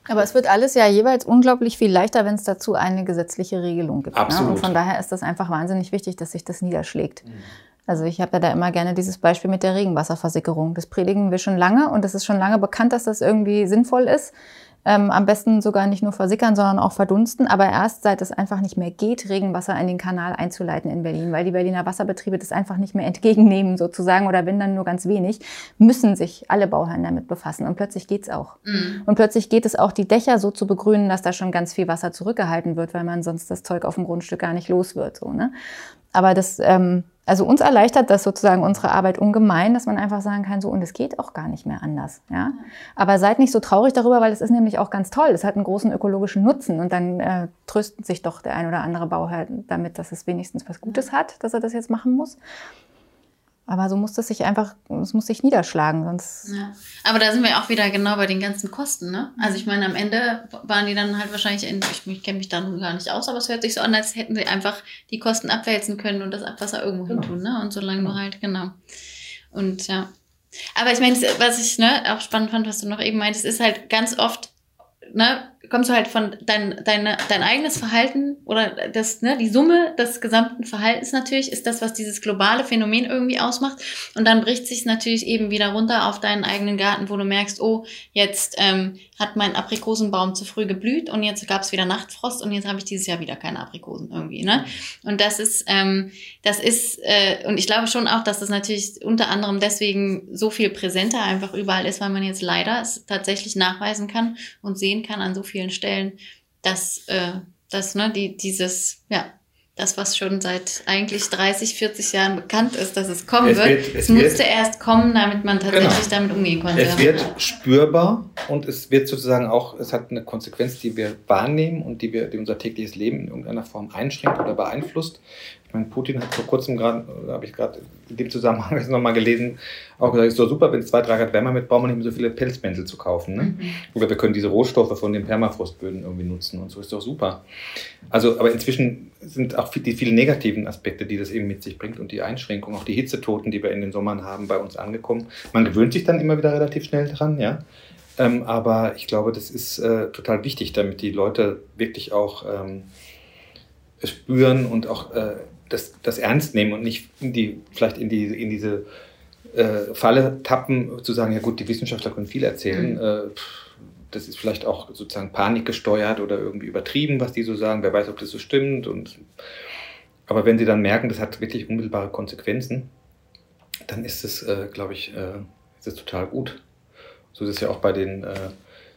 Aber es wird alles ja jeweils unglaublich viel leichter, wenn es dazu eine gesetzliche Regelung gibt. Absolut. Ne? Und von daher ist das einfach wahnsinnig wichtig, dass sich das niederschlägt. Mhm. Also ich habe ja da immer gerne dieses Beispiel mit der Regenwasserversickerung. Das predigen wir schon lange und es ist schon lange bekannt, dass das irgendwie sinnvoll ist. Ähm, am besten sogar nicht nur versickern, sondern auch verdunsten. Aber erst seit es einfach nicht mehr geht, Regenwasser in den Kanal einzuleiten in Berlin, weil die Berliner Wasserbetriebe das einfach nicht mehr entgegennehmen sozusagen oder wenn dann nur ganz wenig, müssen sich alle Bauherren damit befassen. Und plötzlich geht's auch. Mhm. Und plötzlich geht es auch, die Dächer so zu begrünen, dass da schon ganz viel Wasser zurückgehalten wird, weil man sonst das Zeug auf dem Grundstück gar nicht los wird. So, ne? Aber das, ähm, also uns erleichtert das sozusagen unsere Arbeit ungemein, dass man einfach sagen kann, so und es geht auch gar nicht mehr anders. Ja? Aber seid nicht so traurig darüber, weil es ist nämlich auch ganz toll. Es hat einen großen ökologischen Nutzen und dann äh, trösten sich doch der ein oder andere Bauherr damit, dass es wenigstens was Gutes hat, dass er das jetzt machen muss. Aber so muss das sich einfach, es muss sich niederschlagen, sonst. Ja. Aber da sind wir auch wieder genau bei den ganzen Kosten, ne? Also ich meine, am Ende waren die dann halt wahrscheinlich, in, ich, ich kenne mich da nun gar nicht aus, aber es hört sich so an, als hätten sie einfach die Kosten abwälzen können und das Abwasser irgendwo genau. hin tun, ne? Und solange genau. du halt, genau. Und ja. Aber ich meine, was ich ne, auch spannend fand, was du noch eben meintest, ist halt ganz oft, ne, kommst du halt von dein, deine, dein eigenes Verhalten oder das, ne, die Summe des gesamten Verhaltens natürlich ist das, was dieses globale Phänomen irgendwie ausmacht. Und dann bricht sich natürlich eben wieder runter auf deinen eigenen Garten, wo du merkst, oh, jetzt ähm, hat mein Aprikosenbaum zu früh geblüht und jetzt gab es wieder Nachtfrost und jetzt habe ich dieses Jahr wieder keine Aprikosen irgendwie. Ne? Und das ist, ähm, das ist, äh, und ich glaube schon auch, dass das natürlich unter anderem deswegen so viel präsenter einfach überall ist, weil man jetzt leider es tatsächlich nachweisen kann und sehen kann an so vielen Stellen, dass, äh, dass ne, die, dieses, ja, das, was schon seit eigentlich 30, 40 Jahren bekannt ist, dass es kommen es wird. wird. Es, es musste wird, erst kommen, damit man tatsächlich genau. damit umgehen konnte. Es wird spürbar und es wird sozusagen auch, es hat eine Konsequenz, die wir wahrnehmen und die, wir, die unser tägliches Leben in irgendeiner Form einschränkt oder beeinflusst. Ich meine, Putin hat vor kurzem gerade, habe ich gerade in dem Zusammenhang jetzt nochmal gelesen, auch gesagt, es ist doch super, wenn es zwei, drei Grad wärmer wird, braucht man nicht mehr so viele Pelzmäntel zu kaufen. Ne? Mhm. Oder wir können diese Rohstoffe von den Permafrostböden irgendwie nutzen und so ist doch super. Also, aber inzwischen sind auch die vielen negativen Aspekte, die das eben mit sich bringt und die Einschränkungen, auch die Hitzetoten, die wir in den Sommern haben, bei uns angekommen. Man gewöhnt sich dann immer wieder relativ schnell dran, ja. Ähm, aber ich glaube, das ist äh, total wichtig, damit die Leute wirklich auch ähm, spüren und auch äh, das, das ernst nehmen und nicht in die, vielleicht in, die, in diese äh, Falle tappen, zu sagen, ja gut, die Wissenschaftler können viel erzählen. Mhm. Äh, das ist vielleicht auch sozusagen panikgesteuert oder irgendwie übertrieben, was die so sagen. Wer weiß, ob das so stimmt. Und, aber wenn sie dann merken, das hat wirklich unmittelbare Konsequenzen, dann ist es, äh, glaube ich, äh, ist es total gut. So ist es ja auch bei den, äh,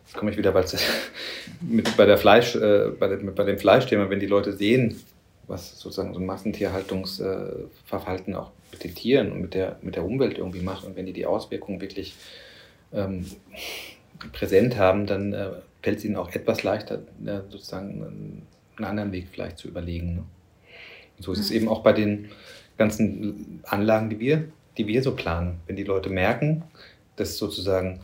jetzt komme ich wieder, bei der Fleisch, äh, bei, dem, bei dem Fleischthema, wenn die Leute sehen, was sozusagen so ein Massentierhaltungsverhalten auch mit den Tieren und mit der, mit der Umwelt irgendwie macht. Und wenn die die Auswirkungen wirklich ähm, präsent haben, dann äh, fällt es ihnen auch etwas leichter, äh, sozusagen einen anderen Weg vielleicht zu überlegen. Ne? So ist es eben auch bei den ganzen Anlagen, die wir, die wir so planen. Wenn die Leute merken, dass sozusagen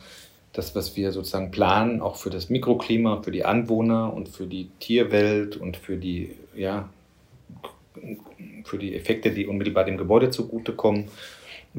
das, was wir sozusagen planen, auch für das Mikroklima, für die Anwohner und für die Tierwelt und für die ja, für die Effekte, die unmittelbar dem Gebäude zugutekommen,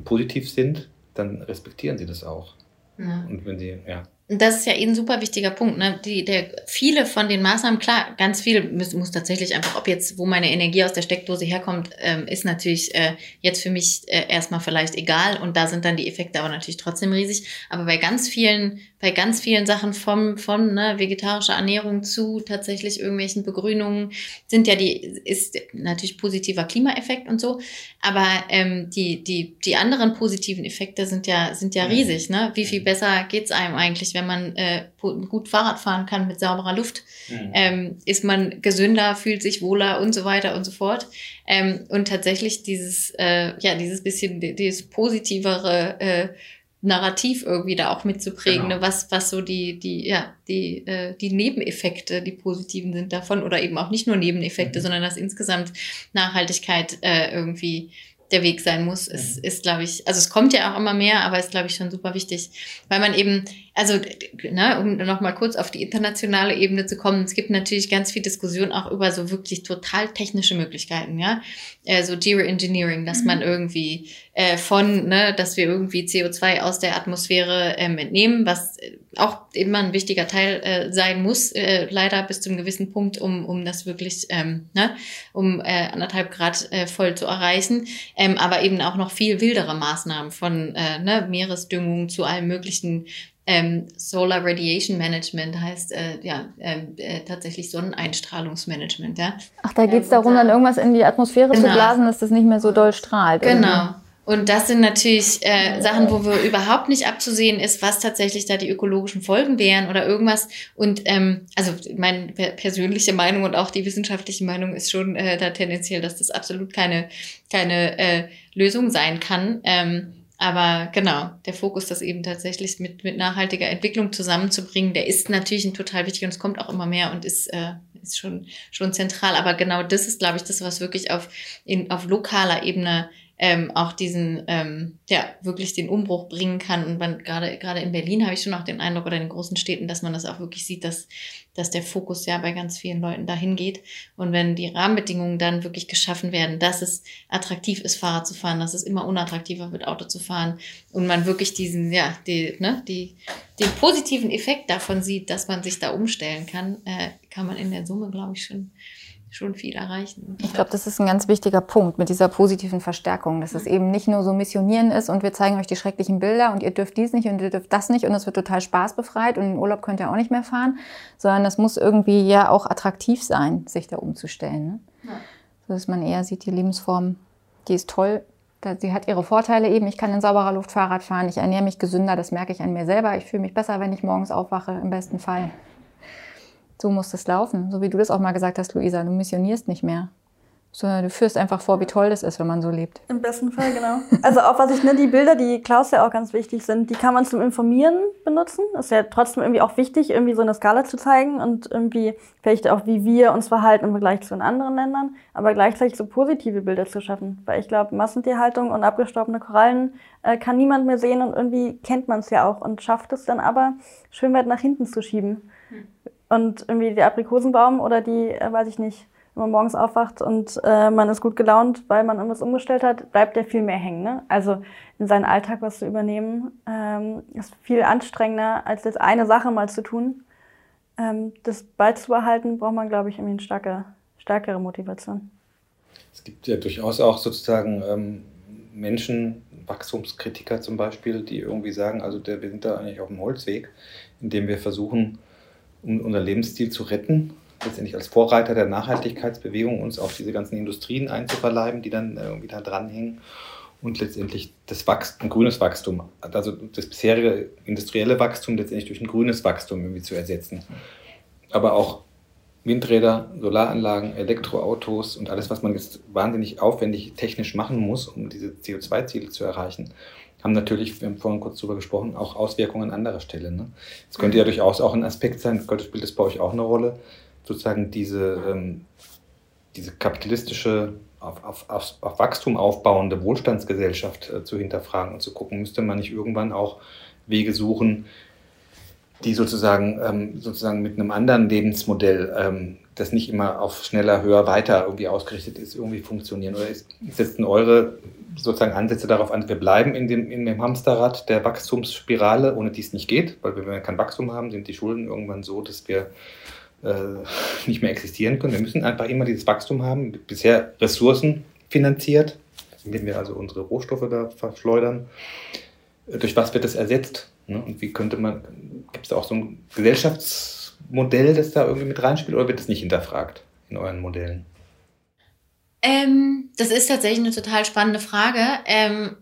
positiv sind, dann respektieren sie das auch. Ja. Und wenn sie, ja. Das ist ja eh ein super wichtiger Punkt. Ne? Die, der, viele von den Maßnahmen, klar, ganz viel muss, muss tatsächlich einfach, ob jetzt, wo meine Energie aus der Steckdose herkommt, ähm, ist natürlich äh, jetzt für mich äh, erstmal vielleicht egal und da sind dann die Effekte aber natürlich trotzdem riesig. Aber bei ganz vielen bei ganz vielen Sachen vom, von ne, vegetarischer Ernährung zu tatsächlich irgendwelchen Begrünungen sind ja die, ist natürlich positiver Klimaeffekt und so, aber ähm, die, die, die anderen positiven Effekte sind ja, sind ja riesig. Ne? Wie viel besser geht's einem eigentlich, wenn man äh, gut Fahrrad fahren kann mit sauberer Luft? Mhm. Ähm, ist man gesünder, fühlt sich wohler und so weiter und so fort. Ähm, und tatsächlich dieses, äh, ja, dieses bisschen, dieses positivere äh, Narrativ irgendwie da auch mitzuprägen, genau. ne? was, was so die, die, ja, die, äh, die Nebeneffekte, die positiven sind davon oder eben auch nicht nur Nebeneffekte, mhm. sondern dass insgesamt Nachhaltigkeit äh, irgendwie der Weg sein muss, ist, mhm. ist glaube ich, also es kommt ja auch immer mehr, aber ist, glaube ich, schon super wichtig, weil man eben, also, ne, um nochmal kurz auf die internationale Ebene zu kommen, es gibt natürlich ganz viel Diskussion auch über so wirklich total technische Möglichkeiten, ja, äh, so Geoengineering, dass mhm. man irgendwie äh, von, ne, dass wir irgendwie CO2 aus der Atmosphäre ähm, entnehmen, was auch immer ein wichtiger Teil äh, sein muss, äh, leider bis zu einem gewissen Punkt, um, um das wirklich, ähm, ne, um äh, anderthalb Grad äh, voll zu erreichen, ähm, aber eben auch noch viel wildere Maßnahmen von äh, ne, Meeresdüngung zu allem möglichen ähm, Solar Radiation Management heißt äh, ja ähm, äh, tatsächlich Sonneneinstrahlungsmanagement. Ja? Ach, da geht es ähm, darum, dann irgendwas in die Atmosphäre genau. zu blasen, dass das nicht mehr so doll strahlt. Genau. Irgendwie. Und das sind natürlich äh, Sachen, wo wir überhaupt nicht abzusehen ist, was tatsächlich da die ökologischen Folgen wären oder irgendwas. Und ähm, also meine persönliche Meinung und auch die wissenschaftliche Meinung ist schon äh, da tendenziell, dass das absolut keine keine äh, Lösung sein kann. Ähm, aber genau, der Fokus, das eben tatsächlich mit, mit nachhaltiger Entwicklung zusammenzubringen, der ist natürlich ein total wichtig und es kommt auch immer mehr und ist, äh, ist schon, schon zentral. Aber genau das ist, glaube ich, das, was wirklich auf, in, auf lokaler Ebene ähm, auch diesen, ähm, ja, wirklich den Umbruch bringen kann. Und gerade, gerade in Berlin habe ich schon auch den Eindruck oder in den großen Städten, dass man das auch wirklich sieht, dass, dass der Fokus ja bei ganz vielen Leuten dahin geht. Und wenn die Rahmenbedingungen dann wirklich geschaffen werden, dass es attraktiv ist, Fahrrad zu fahren, dass es immer unattraktiver wird, Auto zu fahren und man wirklich diesen, ja, die, ne, die, den positiven Effekt davon sieht, dass man sich da umstellen kann, äh, kann man in der Summe, glaube ich, schon schon viel erreichen. Ich glaube, das ist ein ganz wichtiger Punkt mit dieser positiven Verstärkung, dass es eben nicht nur so missionieren ist und wir zeigen euch die schrecklichen Bilder und ihr dürft dies nicht und ihr dürft das nicht und es wird total spaßbefreit und in Urlaub könnt ihr auch nicht mehr fahren, sondern das muss irgendwie ja auch attraktiv sein, sich da umzustellen. Ne? Ja. So dass man eher sieht, die Lebensform, die ist toll, sie hat ihre Vorteile eben. Ich kann in sauberer Luft Fahrrad fahren, ich ernähre mich gesünder, das merke ich an mir selber. Ich fühle mich besser, wenn ich morgens aufwache, im besten Fall so muss das laufen. So wie du das auch mal gesagt hast, Luisa, du missionierst nicht mehr. Sondern du führst einfach vor, wie toll das ist, wenn man so lebt. Im besten Fall, genau. Also auch was ich, ne, die Bilder, die Klaus ja auch ganz wichtig sind, die kann man zum Informieren benutzen. Ist ja trotzdem irgendwie auch wichtig, irgendwie so eine Skala zu zeigen und irgendwie vielleicht auch, wie wir uns verhalten im Vergleich zu den anderen Ländern, aber gleichzeitig so positive Bilder zu schaffen. Weil ich glaube, Massentierhaltung und abgestorbene Korallen äh, kann niemand mehr sehen und irgendwie kennt man es ja auch und schafft es dann aber, Schwimmbad nach hinten zu schieben. Und irgendwie der Aprikosenbaum oder die, äh, weiß ich nicht, wenn man morgens aufwacht und äh, man ist gut gelaunt, weil man irgendwas umgestellt hat, bleibt der viel mehr hängen. Ne? Also in seinen Alltag was zu übernehmen, ähm, ist viel anstrengender, als jetzt eine Sache mal zu tun. Ähm, das beizubehalten, braucht man, glaube ich, irgendwie eine starke, stärkere Motivation. Es gibt ja durchaus auch sozusagen ähm, Menschen, Wachstumskritiker zum Beispiel, die irgendwie sagen, also der, wir sind da eigentlich auf dem Holzweg, indem wir versuchen, um unseren Lebensstil zu retten, letztendlich als Vorreiter der Nachhaltigkeitsbewegung uns auf diese ganzen Industrien einzuverleiben, die dann äh, irgendwie da dranhängen und letztendlich das Wachstum, ein grünes Wachstum, also das bisherige industrielle Wachstum letztendlich durch ein grünes Wachstum irgendwie zu ersetzen. Aber auch Windräder, Solaranlagen, Elektroautos und alles, was man jetzt wahnsinnig aufwendig technisch machen muss, um diese CO2-Ziele zu erreichen, haben natürlich, wir haben vorhin kurz darüber gesprochen, auch Auswirkungen an anderer Stelle. Ne? Es könnte ja durchaus auch ein Aspekt sein, Gott spielt das bei euch auch eine Rolle, sozusagen diese, ähm, diese kapitalistische, auf, auf, auf, auf Wachstum aufbauende Wohlstandsgesellschaft äh, zu hinterfragen und zu gucken, müsste man nicht irgendwann auch Wege suchen, die sozusagen, ähm, sozusagen mit einem anderen Lebensmodell, ähm, das nicht immer auf schneller, höher, weiter irgendwie ausgerichtet ist, irgendwie funktionieren? Oder ist, setzen eure sozusagen Ansätze darauf an, wir bleiben in dem, in dem Hamsterrad der Wachstumsspirale, ohne die es nicht geht, weil wenn wir kein Wachstum haben, sind die Schulden irgendwann so, dass wir äh, nicht mehr existieren können. Wir müssen einfach immer dieses Wachstum haben, bisher Ressourcen finanziert, indem wir also unsere Rohstoffe da verschleudern. Durch was wird das ersetzt? Ne? Und wie könnte man, gibt es da auch so ein Gesellschaftsmodell, das da irgendwie mit reinspielt, oder wird das nicht hinterfragt in euren Modellen? Ähm, das ist tatsächlich eine total spannende Frage. Ähm,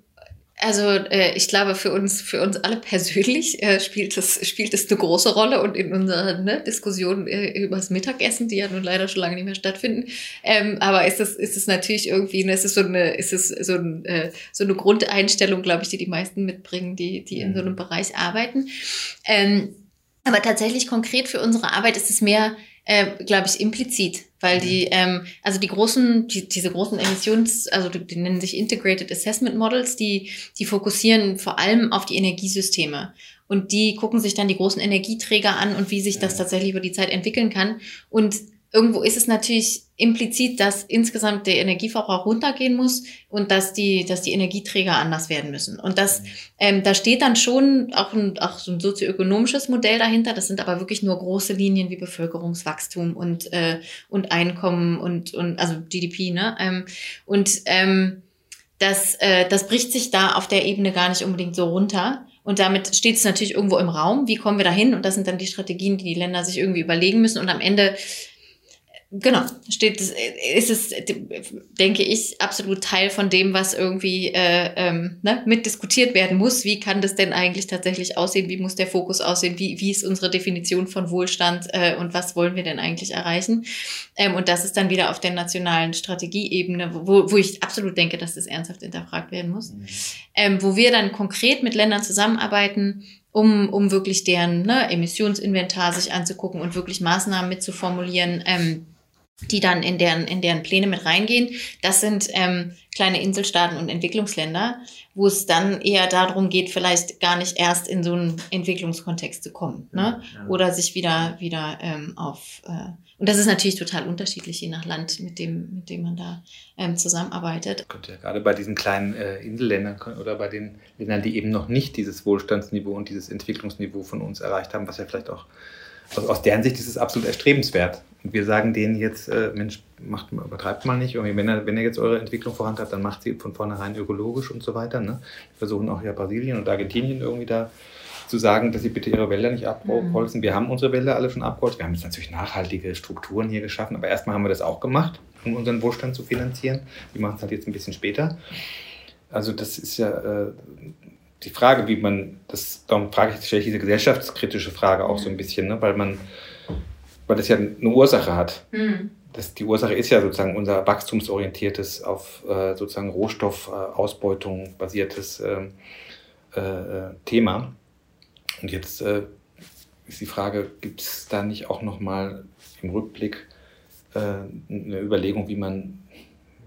also äh, ich glaube, für uns, für uns alle persönlich äh, spielt es spielt es eine große Rolle und in unserer ne, Diskussion äh, über das Mittagessen, die ja nun leider schon lange nicht mehr stattfinden. Ähm, aber ist es ist es natürlich irgendwie, ne, ist es so eine ist es so, ein, äh, so eine Grundeinstellung, glaube ich, die die meisten mitbringen, die die in so einem Bereich arbeiten. Ähm, aber tatsächlich konkret für unsere Arbeit ist es mehr äh, glaube ich, implizit, weil mhm. die, ähm, also die großen, die, diese großen Emissions, also die, die nennen sich Integrated Assessment Models, die, die fokussieren vor allem auf die Energiesysteme. Und die gucken sich dann die großen Energieträger an und wie sich das tatsächlich über die Zeit entwickeln kann. Und irgendwo ist es natürlich implizit, dass insgesamt der Energieverbrauch runtergehen muss und dass die, dass die Energieträger anders werden müssen. Und das, ähm, da steht dann schon auch, ein, auch so ein sozioökonomisches Modell dahinter. Das sind aber wirklich nur große Linien wie Bevölkerungswachstum und, äh, und Einkommen und, und also GDP, ne? Ähm, und ähm, das, äh, das bricht sich da auf der Ebene gar nicht unbedingt so runter. Und damit steht es natürlich irgendwo im Raum. Wie kommen wir dahin? Und das sind dann die Strategien, die die Länder sich irgendwie überlegen müssen. Und am Ende Genau, steht, ist es, denke ich, absolut Teil von dem, was irgendwie äh, ähm, ne, mitdiskutiert werden muss. Wie kann das denn eigentlich tatsächlich aussehen? Wie muss der Fokus aussehen? Wie, wie ist unsere Definition von Wohlstand äh, und was wollen wir denn eigentlich erreichen? Ähm, und das ist dann wieder auf der nationalen Strategieebene, wo, wo ich absolut denke, dass das ernsthaft hinterfragt werden muss. Mhm. Ähm, wo wir dann konkret mit Ländern zusammenarbeiten, um, um wirklich deren ne, Emissionsinventar sich anzugucken und wirklich Maßnahmen mitzuformulieren. Ähm, die dann in deren, in deren Pläne mit reingehen. Das sind ähm, kleine Inselstaaten und Entwicklungsländer, wo es dann eher darum geht, vielleicht gar nicht erst in so einen Entwicklungskontext zu kommen. Ne? Ja. Oder sich wieder, wieder ähm, auf. Äh, und das ist natürlich total unterschiedlich, je nach Land, mit dem, mit dem man da ähm, zusammenarbeitet. Ja, gerade bei diesen kleinen äh, Inselländern oder bei den Ländern, die eben noch nicht dieses Wohlstandsniveau und dieses Entwicklungsniveau von uns erreicht haben, was ja vielleicht auch also aus deren Sicht ist es absolut erstrebenswert. Und wir sagen denen jetzt, äh, Mensch, macht, übertreibt mal nicht. Irgendwie, wenn, ihr, wenn ihr jetzt eure Entwicklung vorantreibt, dann macht sie von vornherein ökologisch und so weiter. Ne? Wir versuchen auch ja Brasilien und Argentinien irgendwie da zu sagen, dass sie bitte ihre Wälder nicht abholzen. Mhm. Wir haben unsere Wälder alle schon abgeholzt. Wir haben jetzt natürlich nachhaltige Strukturen hier geschaffen, aber erstmal haben wir das auch gemacht, um unseren Wohlstand zu finanzieren. Die machen es halt jetzt ein bisschen später. Also das ist ja äh, die Frage, wie man das, darum frage ich, stelle ich diese gesellschaftskritische Frage auch so ein bisschen, ne? weil man, weil das ja eine Ursache hat. Mhm. Das, die Ursache ist ja sozusagen unser wachstumsorientiertes, auf äh, sozusagen Rohstoffausbeutung basiertes äh, äh, Thema. Und jetzt äh, ist die Frage, gibt es da nicht auch nochmal im Rückblick äh, eine Überlegung, wie man,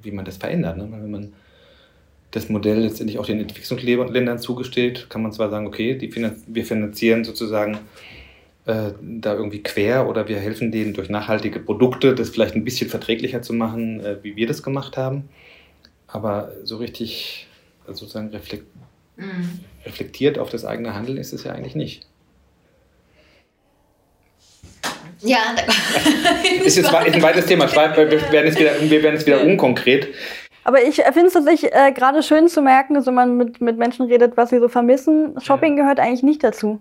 wie man das verändert? Ne? Weil wenn man das Modell letztendlich auch den Entwicklungsländern zugesteht, kann man zwar sagen, okay, Finanz wir finanzieren sozusagen äh, da irgendwie quer oder wir helfen denen durch nachhaltige Produkte, das vielleicht ein bisschen verträglicher zu machen, äh, wie wir das gemacht haben. Aber so richtig also sozusagen reflekt mhm. reflektiert auf das eigene Handeln ist es ja eigentlich nicht. Ja, ist jetzt ein weites Thema. Wir werden es wieder, wir werden es wieder unkonkret. Aber ich finde es tatsächlich äh, gerade schön zu merken, dass wenn man mit, mit Menschen redet, was sie so vermissen. Shopping gehört eigentlich nicht dazu.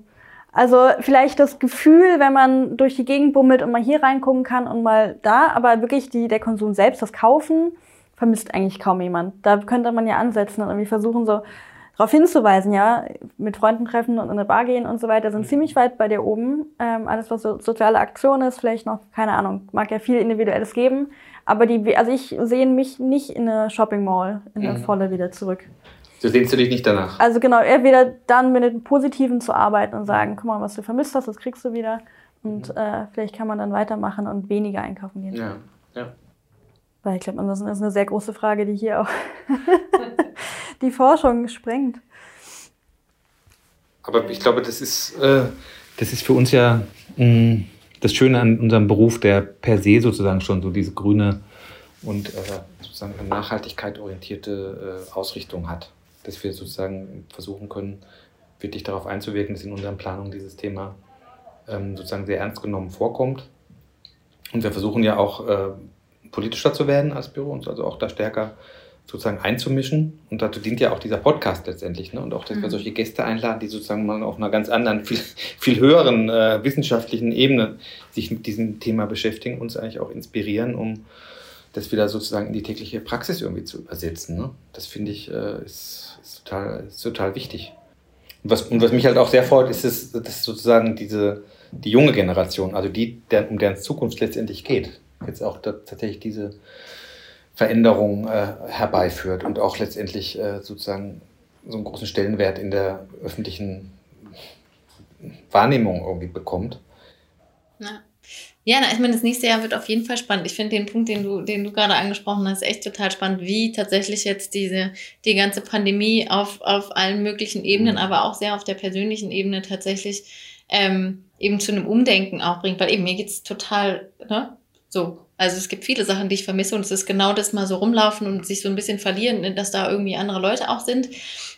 Also vielleicht das Gefühl, wenn man durch die Gegend bummelt und mal hier reingucken kann und mal da, aber wirklich die, der Konsum selbst, das Kaufen, vermisst eigentlich kaum jemand. Da könnte man ja ansetzen und irgendwie versuchen, so darauf hinzuweisen, ja, mit Freunden treffen und in eine Bar gehen und so weiter, sind mhm. ziemlich weit bei dir oben. Ähm, alles, was so soziale Aktion ist, vielleicht noch, keine Ahnung, mag ja viel Individuelles geben. Aber die, also ich sehe mich nicht in eine Shopping Mall, in der mhm. Volle wieder zurück. So sehnst du dich nicht danach? Also genau, eher wieder dann mit dem Positiven zu arbeiten und sagen, guck mal, was du vermisst hast, das kriegst du wieder. Und mhm. äh, vielleicht kann man dann weitermachen und weniger einkaufen gehen. Ja, ja. Weil ich glaube, ansonsten ist eine sehr große Frage, die hier auch die Forschung sprengt. Aber ich glaube, das ist, äh, das ist für uns ja mh, mm, das Schöne an unserem Beruf, der per se sozusagen schon so diese grüne und äh, sozusagen an Nachhaltigkeit orientierte äh, Ausrichtung hat. Dass wir sozusagen versuchen können, wirklich darauf einzuwirken, dass in unseren Planungen dieses Thema ähm, sozusagen sehr ernst genommen vorkommt. Und wir versuchen ja auch äh, politischer zu werden als Büro, uns also auch da stärker sozusagen einzumischen. Und dazu dient ja auch dieser Podcast letztendlich. Ne? Und auch, dass mhm. wir solche Gäste einladen, die sozusagen mal auf einer ganz anderen, viel, viel höheren äh, wissenschaftlichen Ebene sich mit diesem Thema beschäftigen, uns eigentlich auch inspirieren, um das wieder sozusagen in die tägliche Praxis irgendwie zu übersetzen. Ne? Das finde ich äh, ist, ist, total, ist total wichtig. Und was, und was mich halt auch sehr freut, ist, dass, dass sozusagen diese, die junge Generation, also die, der, um deren Zukunft letztendlich geht, jetzt auch tatsächlich diese Veränderung äh, herbeiführt und auch letztendlich äh, sozusagen so einen großen Stellenwert in der öffentlichen Wahrnehmung irgendwie bekommt. Ja. Ja, ich meine, das nächste Jahr wird auf jeden Fall spannend. Ich finde den Punkt, den du, den du gerade angesprochen hast, echt total spannend, wie tatsächlich jetzt diese, die ganze Pandemie auf, auf allen möglichen Ebenen, mhm. aber auch sehr auf der persönlichen Ebene tatsächlich ähm, eben zu einem Umdenken auch bringt, weil eben mir geht's total, ne, so also es gibt viele Sachen, die ich vermisse und es ist genau das mal so rumlaufen und sich so ein bisschen verlieren, dass da irgendwie andere Leute auch sind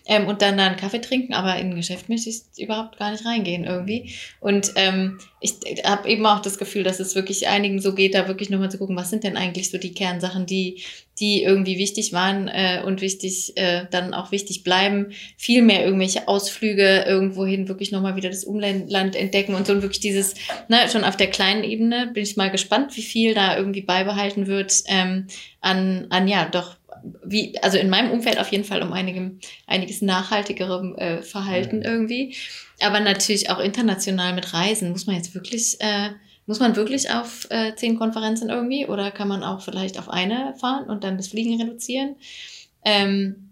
ähm, und dann da einen Kaffee trinken, aber in ein Geschäft möchte ich überhaupt gar nicht reingehen irgendwie. Und ähm, ich habe eben auch das Gefühl, dass es wirklich einigen so geht, da wirklich nochmal zu gucken, was sind denn eigentlich so die Kernsachen, die, die irgendwie wichtig waren äh, und wichtig, äh, dann auch wichtig bleiben. Viel mehr irgendwelche Ausflüge irgendwohin, wirklich nochmal wieder das Umland entdecken und so und wirklich dieses, ne, schon auf der kleinen Ebene bin ich mal gespannt, wie viel da irgendwie beibehalten wird ähm, an, an ja, doch wie, also in meinem Umfeld auf jeden Fall um einigem, einiges nachhaltigerem äh, Verhalten irgendwie. Aber natürlich auch international mit Reisen. Muss man jetzt wirklich, äh, muss man wirklich auf äh, zehn Konferenzen irgendwie oder kann man auch vielleicht auf eine fahren und dann das Fliegen reduzieren? Ähm,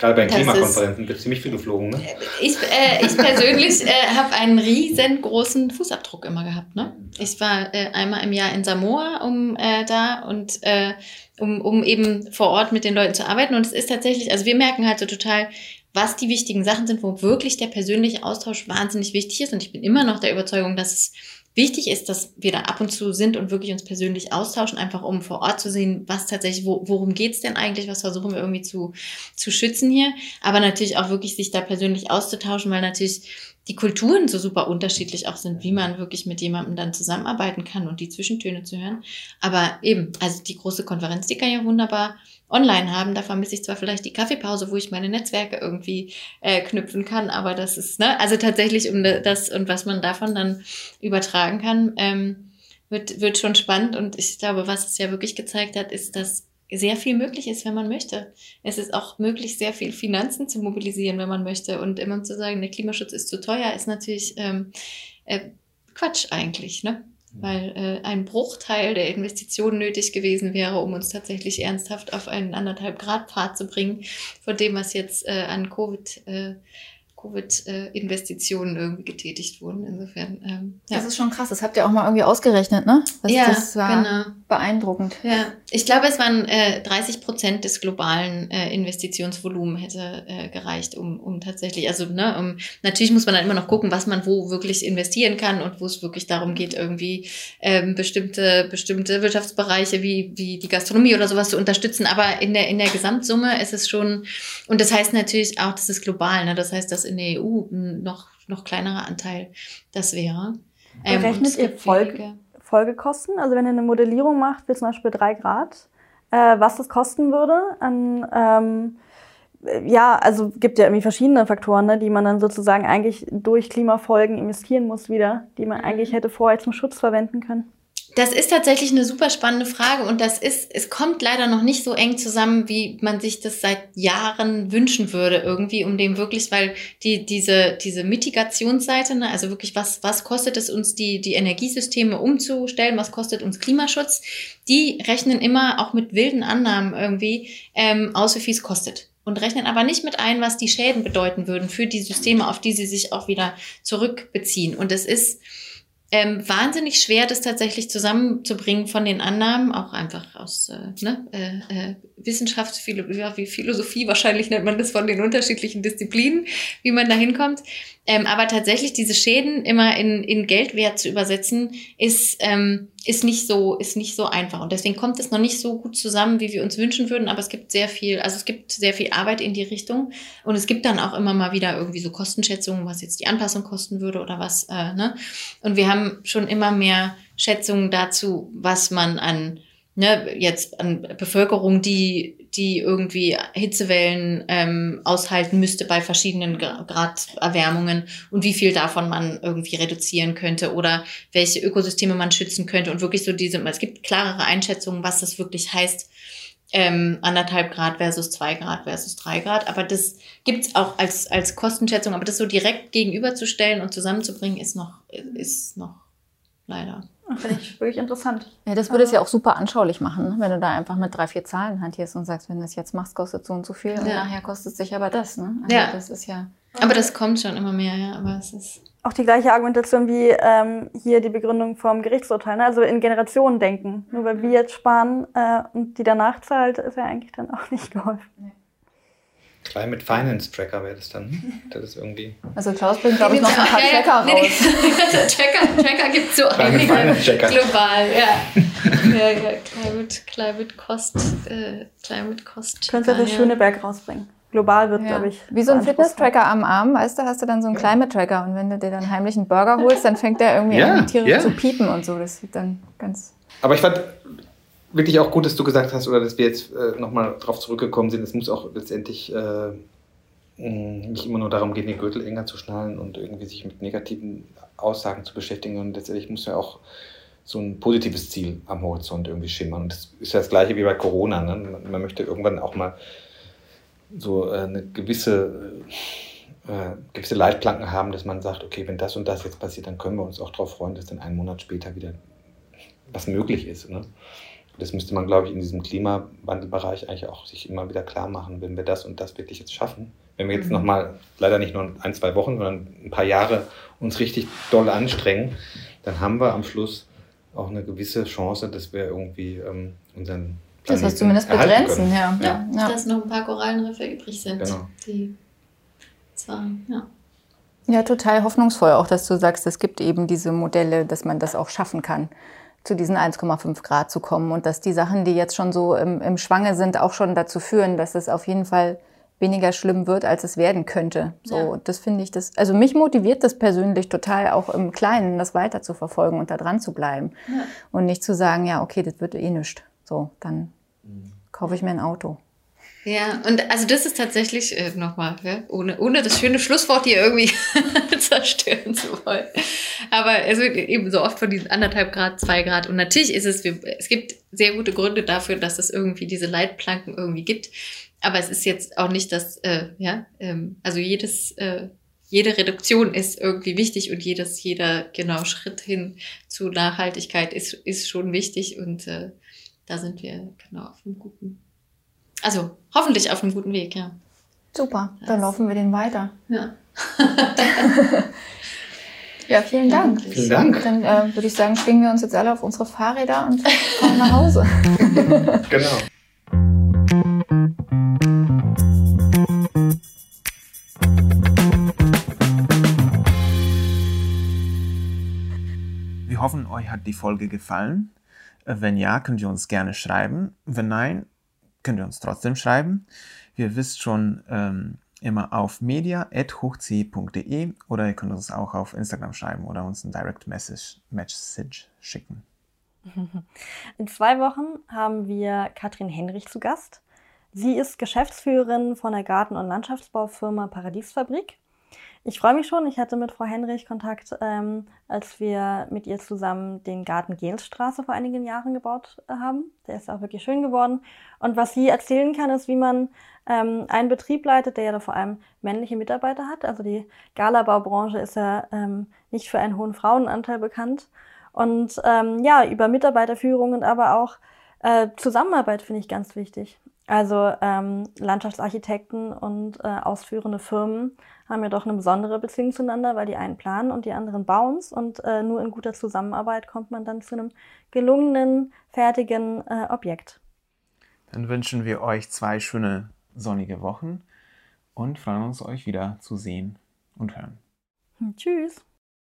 Gerade bei den Klimakonferenzen wird ziemlich viel geflogen, ne? Ich, äh, ich persönlich äh, habe einen riesengroßen Fußabdruck immer gehabt. Ne? Ich war äh, einmal im Jahr in Samoa um äh, da und äh, um, um eben vor Ort mit den Leuten zu arbeiten. Und es ist tatsächlich, also wir merken halt so total, was die wichtigen Sachen sind, wo wirklich der persönliche Austausch wahnsinnig wichtig ist. Und ich bin immer noch der Überzeugung, dass es wichtig ist, dass wir da ab und zu sind und wirklich uns persönlich austauschen, einfach um vor Ort zu sehen, was tatsächlich, wo, worum geht's denn eigentlich, was versuchen wir irgendwie zu, zu schützen hier. Aber natürlich auch wirklich sich da persönlich auszutauschen, weil natürlich die Kulturen so super unterschiedlich auch sind, wie man wirklich mit jemandem dann zusammenarbeiten kann und die Zwischentöne zu hören. Aber eben, also die große Konferenz, die kann ja wunderbar online haben. Da vermisse ich zwar vielleicht die Kaffeepause, wo ich meine Netzwerke irgendwie äh, knüpfen kann, aber das ist, ne, also tatsächlich um das und was man davon dann übertragen kann, ähm, wird, wird schon spannend. Und ich glaube, was es ja wirklich gezeigt hat, ist, dass sehr viel möglich ist, wenn man möchte. Es ist auch möglich, sehr viel Finanzen zu mobilisieren, wenn man möchte. Und immer zu sagen, der Klimaschutz ist zu teuer, ist natürlich ähm, äh, Quatsch eigentlich, ne? Weil äh, ein Bruchteil der Investitionen nötig gewesen wäre, um uns tatsächlich ernsthaft auf einen anderthalb Grad Pfad zu bringen, von dem, was jetzt äh, an Covid äh, Covid-Investitionen irgendwie getätigt wurden. Insofern, ähm, ja. Das ist schon krass. Das habt ihr auch mal irgendwie ausgereicht, ne? Das, ja, das war genau. Beeindruckend. Ja, ich glaube, es waren äh, 30 Prozent des globalen äh, Investitionsvolumens hätte äh, gereicht, um, um tatsächlich, also ne, um, natürlich muss man dann immer noch gucken, was man wo wirklich investieren kann und wo es wirklich darum geht, irgendwie ähm, bestimmte bestimmte Wirtschaftsbereiche wie wie die Gastronomie oder sowas zu unterstützen. Aber in der in der Gesamtsumme ist es schon und das heißt natürlich auch, das ist global. Ne? Das heißt, dass in der EU ein noch, noch kleinerer Anteil das wäre. Ähm, Berechnet ihr Folge, Folgekosten? Also wenn ihr eine Modellierung macht, für zum Beispiel drei Grad, äh, was das kosten würde an ähm, ja, also gibt ja irgendwie verschiedene Faktoren, ne, die man dann sozusagen eigentlich durch Klimafolgen investieren muss wieder, die man eigentlich mhm. hätte vorher zum Schutz verwenden können. Das ist tatsächlich eine super spannende Frage und das ist, es kommt leider noch nicht so eng zusammen, wie man sich das seit Jahren wünschen würde, irgendwie, um dem wirklich, weil die, diese, diese Mitigationsseite, ne, also wirklich, was, was kostet es uns, die, die Energiesysteme umzustellen, was kostet uns Klimaschutz, die rechnen immer auch mit wilden Annahmen irgendwie ähm, aus, wie viel es kostet und rechnen aber nicht mit ein, was die Schäden bedeuten würden für die Systeme, auf die sie sich auch wieder zurückbeziehen. Und es ist, ähm, wahnsinnig schwer, das tatsächlich zusammenzubringen von den Annahmen, auch einfach aus äh, ne, äh, äh, Wissenschaft, ja, wie Philosophie, wahrscheinlich nennt man das von den unterschiedlichen Disziplinen, wie man da hinkommt. Ähm, aber tatsächlich diese Schäden immer in, in Geldwert zu übersetzen, ist, ähm, ist, nicht so, ist nicht so einfach. Und deswegen kommt es noch nicht so gut zusammen, wie wir uns wünschen würden. Aber es gibt sehr viel, also es gibt sehr viel Arbeit in die Richtung. Und es gibt dann auch immer mal wieder irgendwie so Kostenschätzungen, was jetzt die Anpassung kosten würde oder was. Äh, ne? Und wir haben schon immer mehr Schätzungen dazu, was man an ne, jetzt an Bevölkerung, die die irgendwie Hitzewellen ähm, aushalten müsste bei verschiedenen Graderwärmungen und wie viel davon man irgendwie reduzieren könnte oder welche Ökosysteme man schützen könnte und wirklich so diese, es gibt klarere Einschätzungen, was das wirklich heißt, ähm, anderthalb Grad versus zwei Grad versus drei Grad. Aber das gibt's auch als, als Kostenschätzung, aber das so direkt gegenüberzustellen und zusammenzubringen, ist noch, ist noch leider Finde ich wirklich interessant. Ja, das würde es ja auch super anschaulich machen, wenn du da einfach mit drei, vier Zahlen hantierst und sagst, wenn du das jetzt machst, kostet so und so viel und nachher kostet es sich aber das. Ne? Also ja. Das ist ja. Aber das kommt schon immer mehr, ja. Aber es ist auch die gleiche Argumentation wie ähm, hier die Begründung vom Gerichtsurteil. Ne? Also in Generationen denken. Nur weil wir jetzt sparen äh, und die danach zahlt, ist ja eigentlich dann auch nicht geholfen. Climate Finance Tracker wäre das dann. Das ist irgendwie. Also Klaus bringt, glaube ich, noch ein paar ja, Tracker raus. Nee, nee. Tracker, Tracker gibt es so Climate Finance Tracker. global, ja. ja, ja. Climate, Climate Cost. Äh, Climate Cost. Könntest du das Schöneberg rausbringen? Global wird, ja. glaube ich. Wie so ein Fitness-Tracker am Arm, weißt du, hast du dann so einen Climate-Tracker und wenn du dir dann heimlich einen Burger holst, dann fängt der irgendwie ja, an, tierisch ja. zu piepen und so. Das sieht dann ganz. Aber ich fand, wirklich auch gut, dass du gesagt hast oder dass wir jetzt äh, nochmal darauf zurückgekommen sind. Es muss auch letztendlich äh, nicht immer nur darum gehen, den Gürtel enger zu schnallen und irgendwie sich mit negativen Aussagen zu beschäftigen. Und letztendlich muss ja auch so ein positives Ziel am Horizont irgendwie schimmern. Und das ist ja das gleiche wie bei Corona. Ne? Man, man, möchte irgendwann auch mal so äh, eine gewisse, äh, gewisse Leitplanken haben, dass man sagt, okay, wenn das und das jetzt passiert, dann können wir uns auch darauf freuen, dass dann einen Monat später wieder was möglich ist. Ne? Das müsste man, glaube ich, in diesem Klimawandelbereich eigentlich auch sich immer wieder klar machen, wenn wir das und das wirklich jetzt schaffen. Wenn wir jetzt mhm. nochmal, leider nicht nur ein, zwei Wochen, sondern ein paar Jahre uns richtig doll anstrengen, dann haben wir am Schluss auch eine gewisse Chance, dass wir irgendwie ähm, unseren Planeten Das was zumindest begrenzen, ja. Ja, ja. Dass noch ein paar Korallenriffe übrig sind, genau. die zwar, ja. Ja, total hoffnungsvoll auch, dass du sagst, es gibt eben diese Modelle, dass man das auch schaffen kann, zu diesen 1,5 Grad zu kommen und dass die Sachen, die jetzt schon so im, im Schwange sind, auch schon dazu führen, dass es auf jeden Fall weniger schlimm wird, als es werden könnte. So, ja. das finde ich das, also mich motiviert das persönlich total auch im Kleinen, das weiter zu verfolgen und da dran zu bleiben. Ja. Und nicht zu sagen, ja, okay, das wird eh nichts. So, dann mhm. kaufe ich mir ein Auto. Ja, und also das ist tatsächlich, äh, nochmal, ja, ohne, ohne das schöne Schlusswort hier irgendwie zerstören zu wollen. Aber es wird eben so oft von diesen anderthalb Grad, zwei Grad. Und natürlich ist es, es gibt sehr gute Gründe dafür, dass es irgendwie diese Leitplanken irgendwie gibt. Aber es ist jetzt auch nicht das, äh, ja, ähm, also jedes, äh, jede Reduktion ist irgendwie wichtig und jedes, jeder genau Schritt hin zu Nachhaltigkeit ist, ist schon wichtig und äh, da sind wir genau auf einem guten, also hoffentlich auf einem guten Weg, ja. Super, dann laufen wir den weiter. Ja. ja, vielen Dank. Vielen Dank. Dann äh, würde ich sagen, schwingen wir uns jetzt alle auf unsere Fahrräder und fahren nach Hause. genau. Wir hoffen, euch hat die Folge gefallen. Äh, wenn ja, könnt ihr uns gerne schreiben. Wenn nein, könnt ihr uns trotzdem schreiben. Wir wisst schon ähm, immer auf media.hochc.de oder ihr könnt uns auch auf Instagram schreiben oder uns ein Direct Message, Message schicken. In zwei Wochen haben wir Katrin Henrich zu Gast. Sie ist Geschäftsführerin von der Garten- und Landschaftsbaufirma Paradiesfabrik. Ich freue mich schon. Ich hatte mit Frau Henrich Kontakt, ähm, als wir mit ihr zusammen den Garten Gehensstraße vor einigen Jahren gebaut äh, haben. Der ist auch wirklich schön geworden. Und was sie erzählen kann, ist, wie man ähm, einen Betrieb leitet, der ja da vor allem männliche Mitarbeiter hat. Also die Galabaubranche ist ja ähm, nicht für einen hohen Frauenanteil bekannt. Und ähm, ja, über Mitarbeiterführung und aber auch äh, Zusammenarbeit finde ich ganz wichtig. Also ähm, Landschaftsarchitekten und äh, ausführende Firmen haben ja doch eine besondere Beziehung zueinander, weil die einen planen und die anderen bauen es. Und äh, nur in guter Zusammenarbeit kommt man dann zu einem gelungenen, fertigen äh, Objekt. Dann wünschen wir euch zwei schöne sonnige Wochen und freuen uns, euch wieder zu sehen und hören. Tschüss.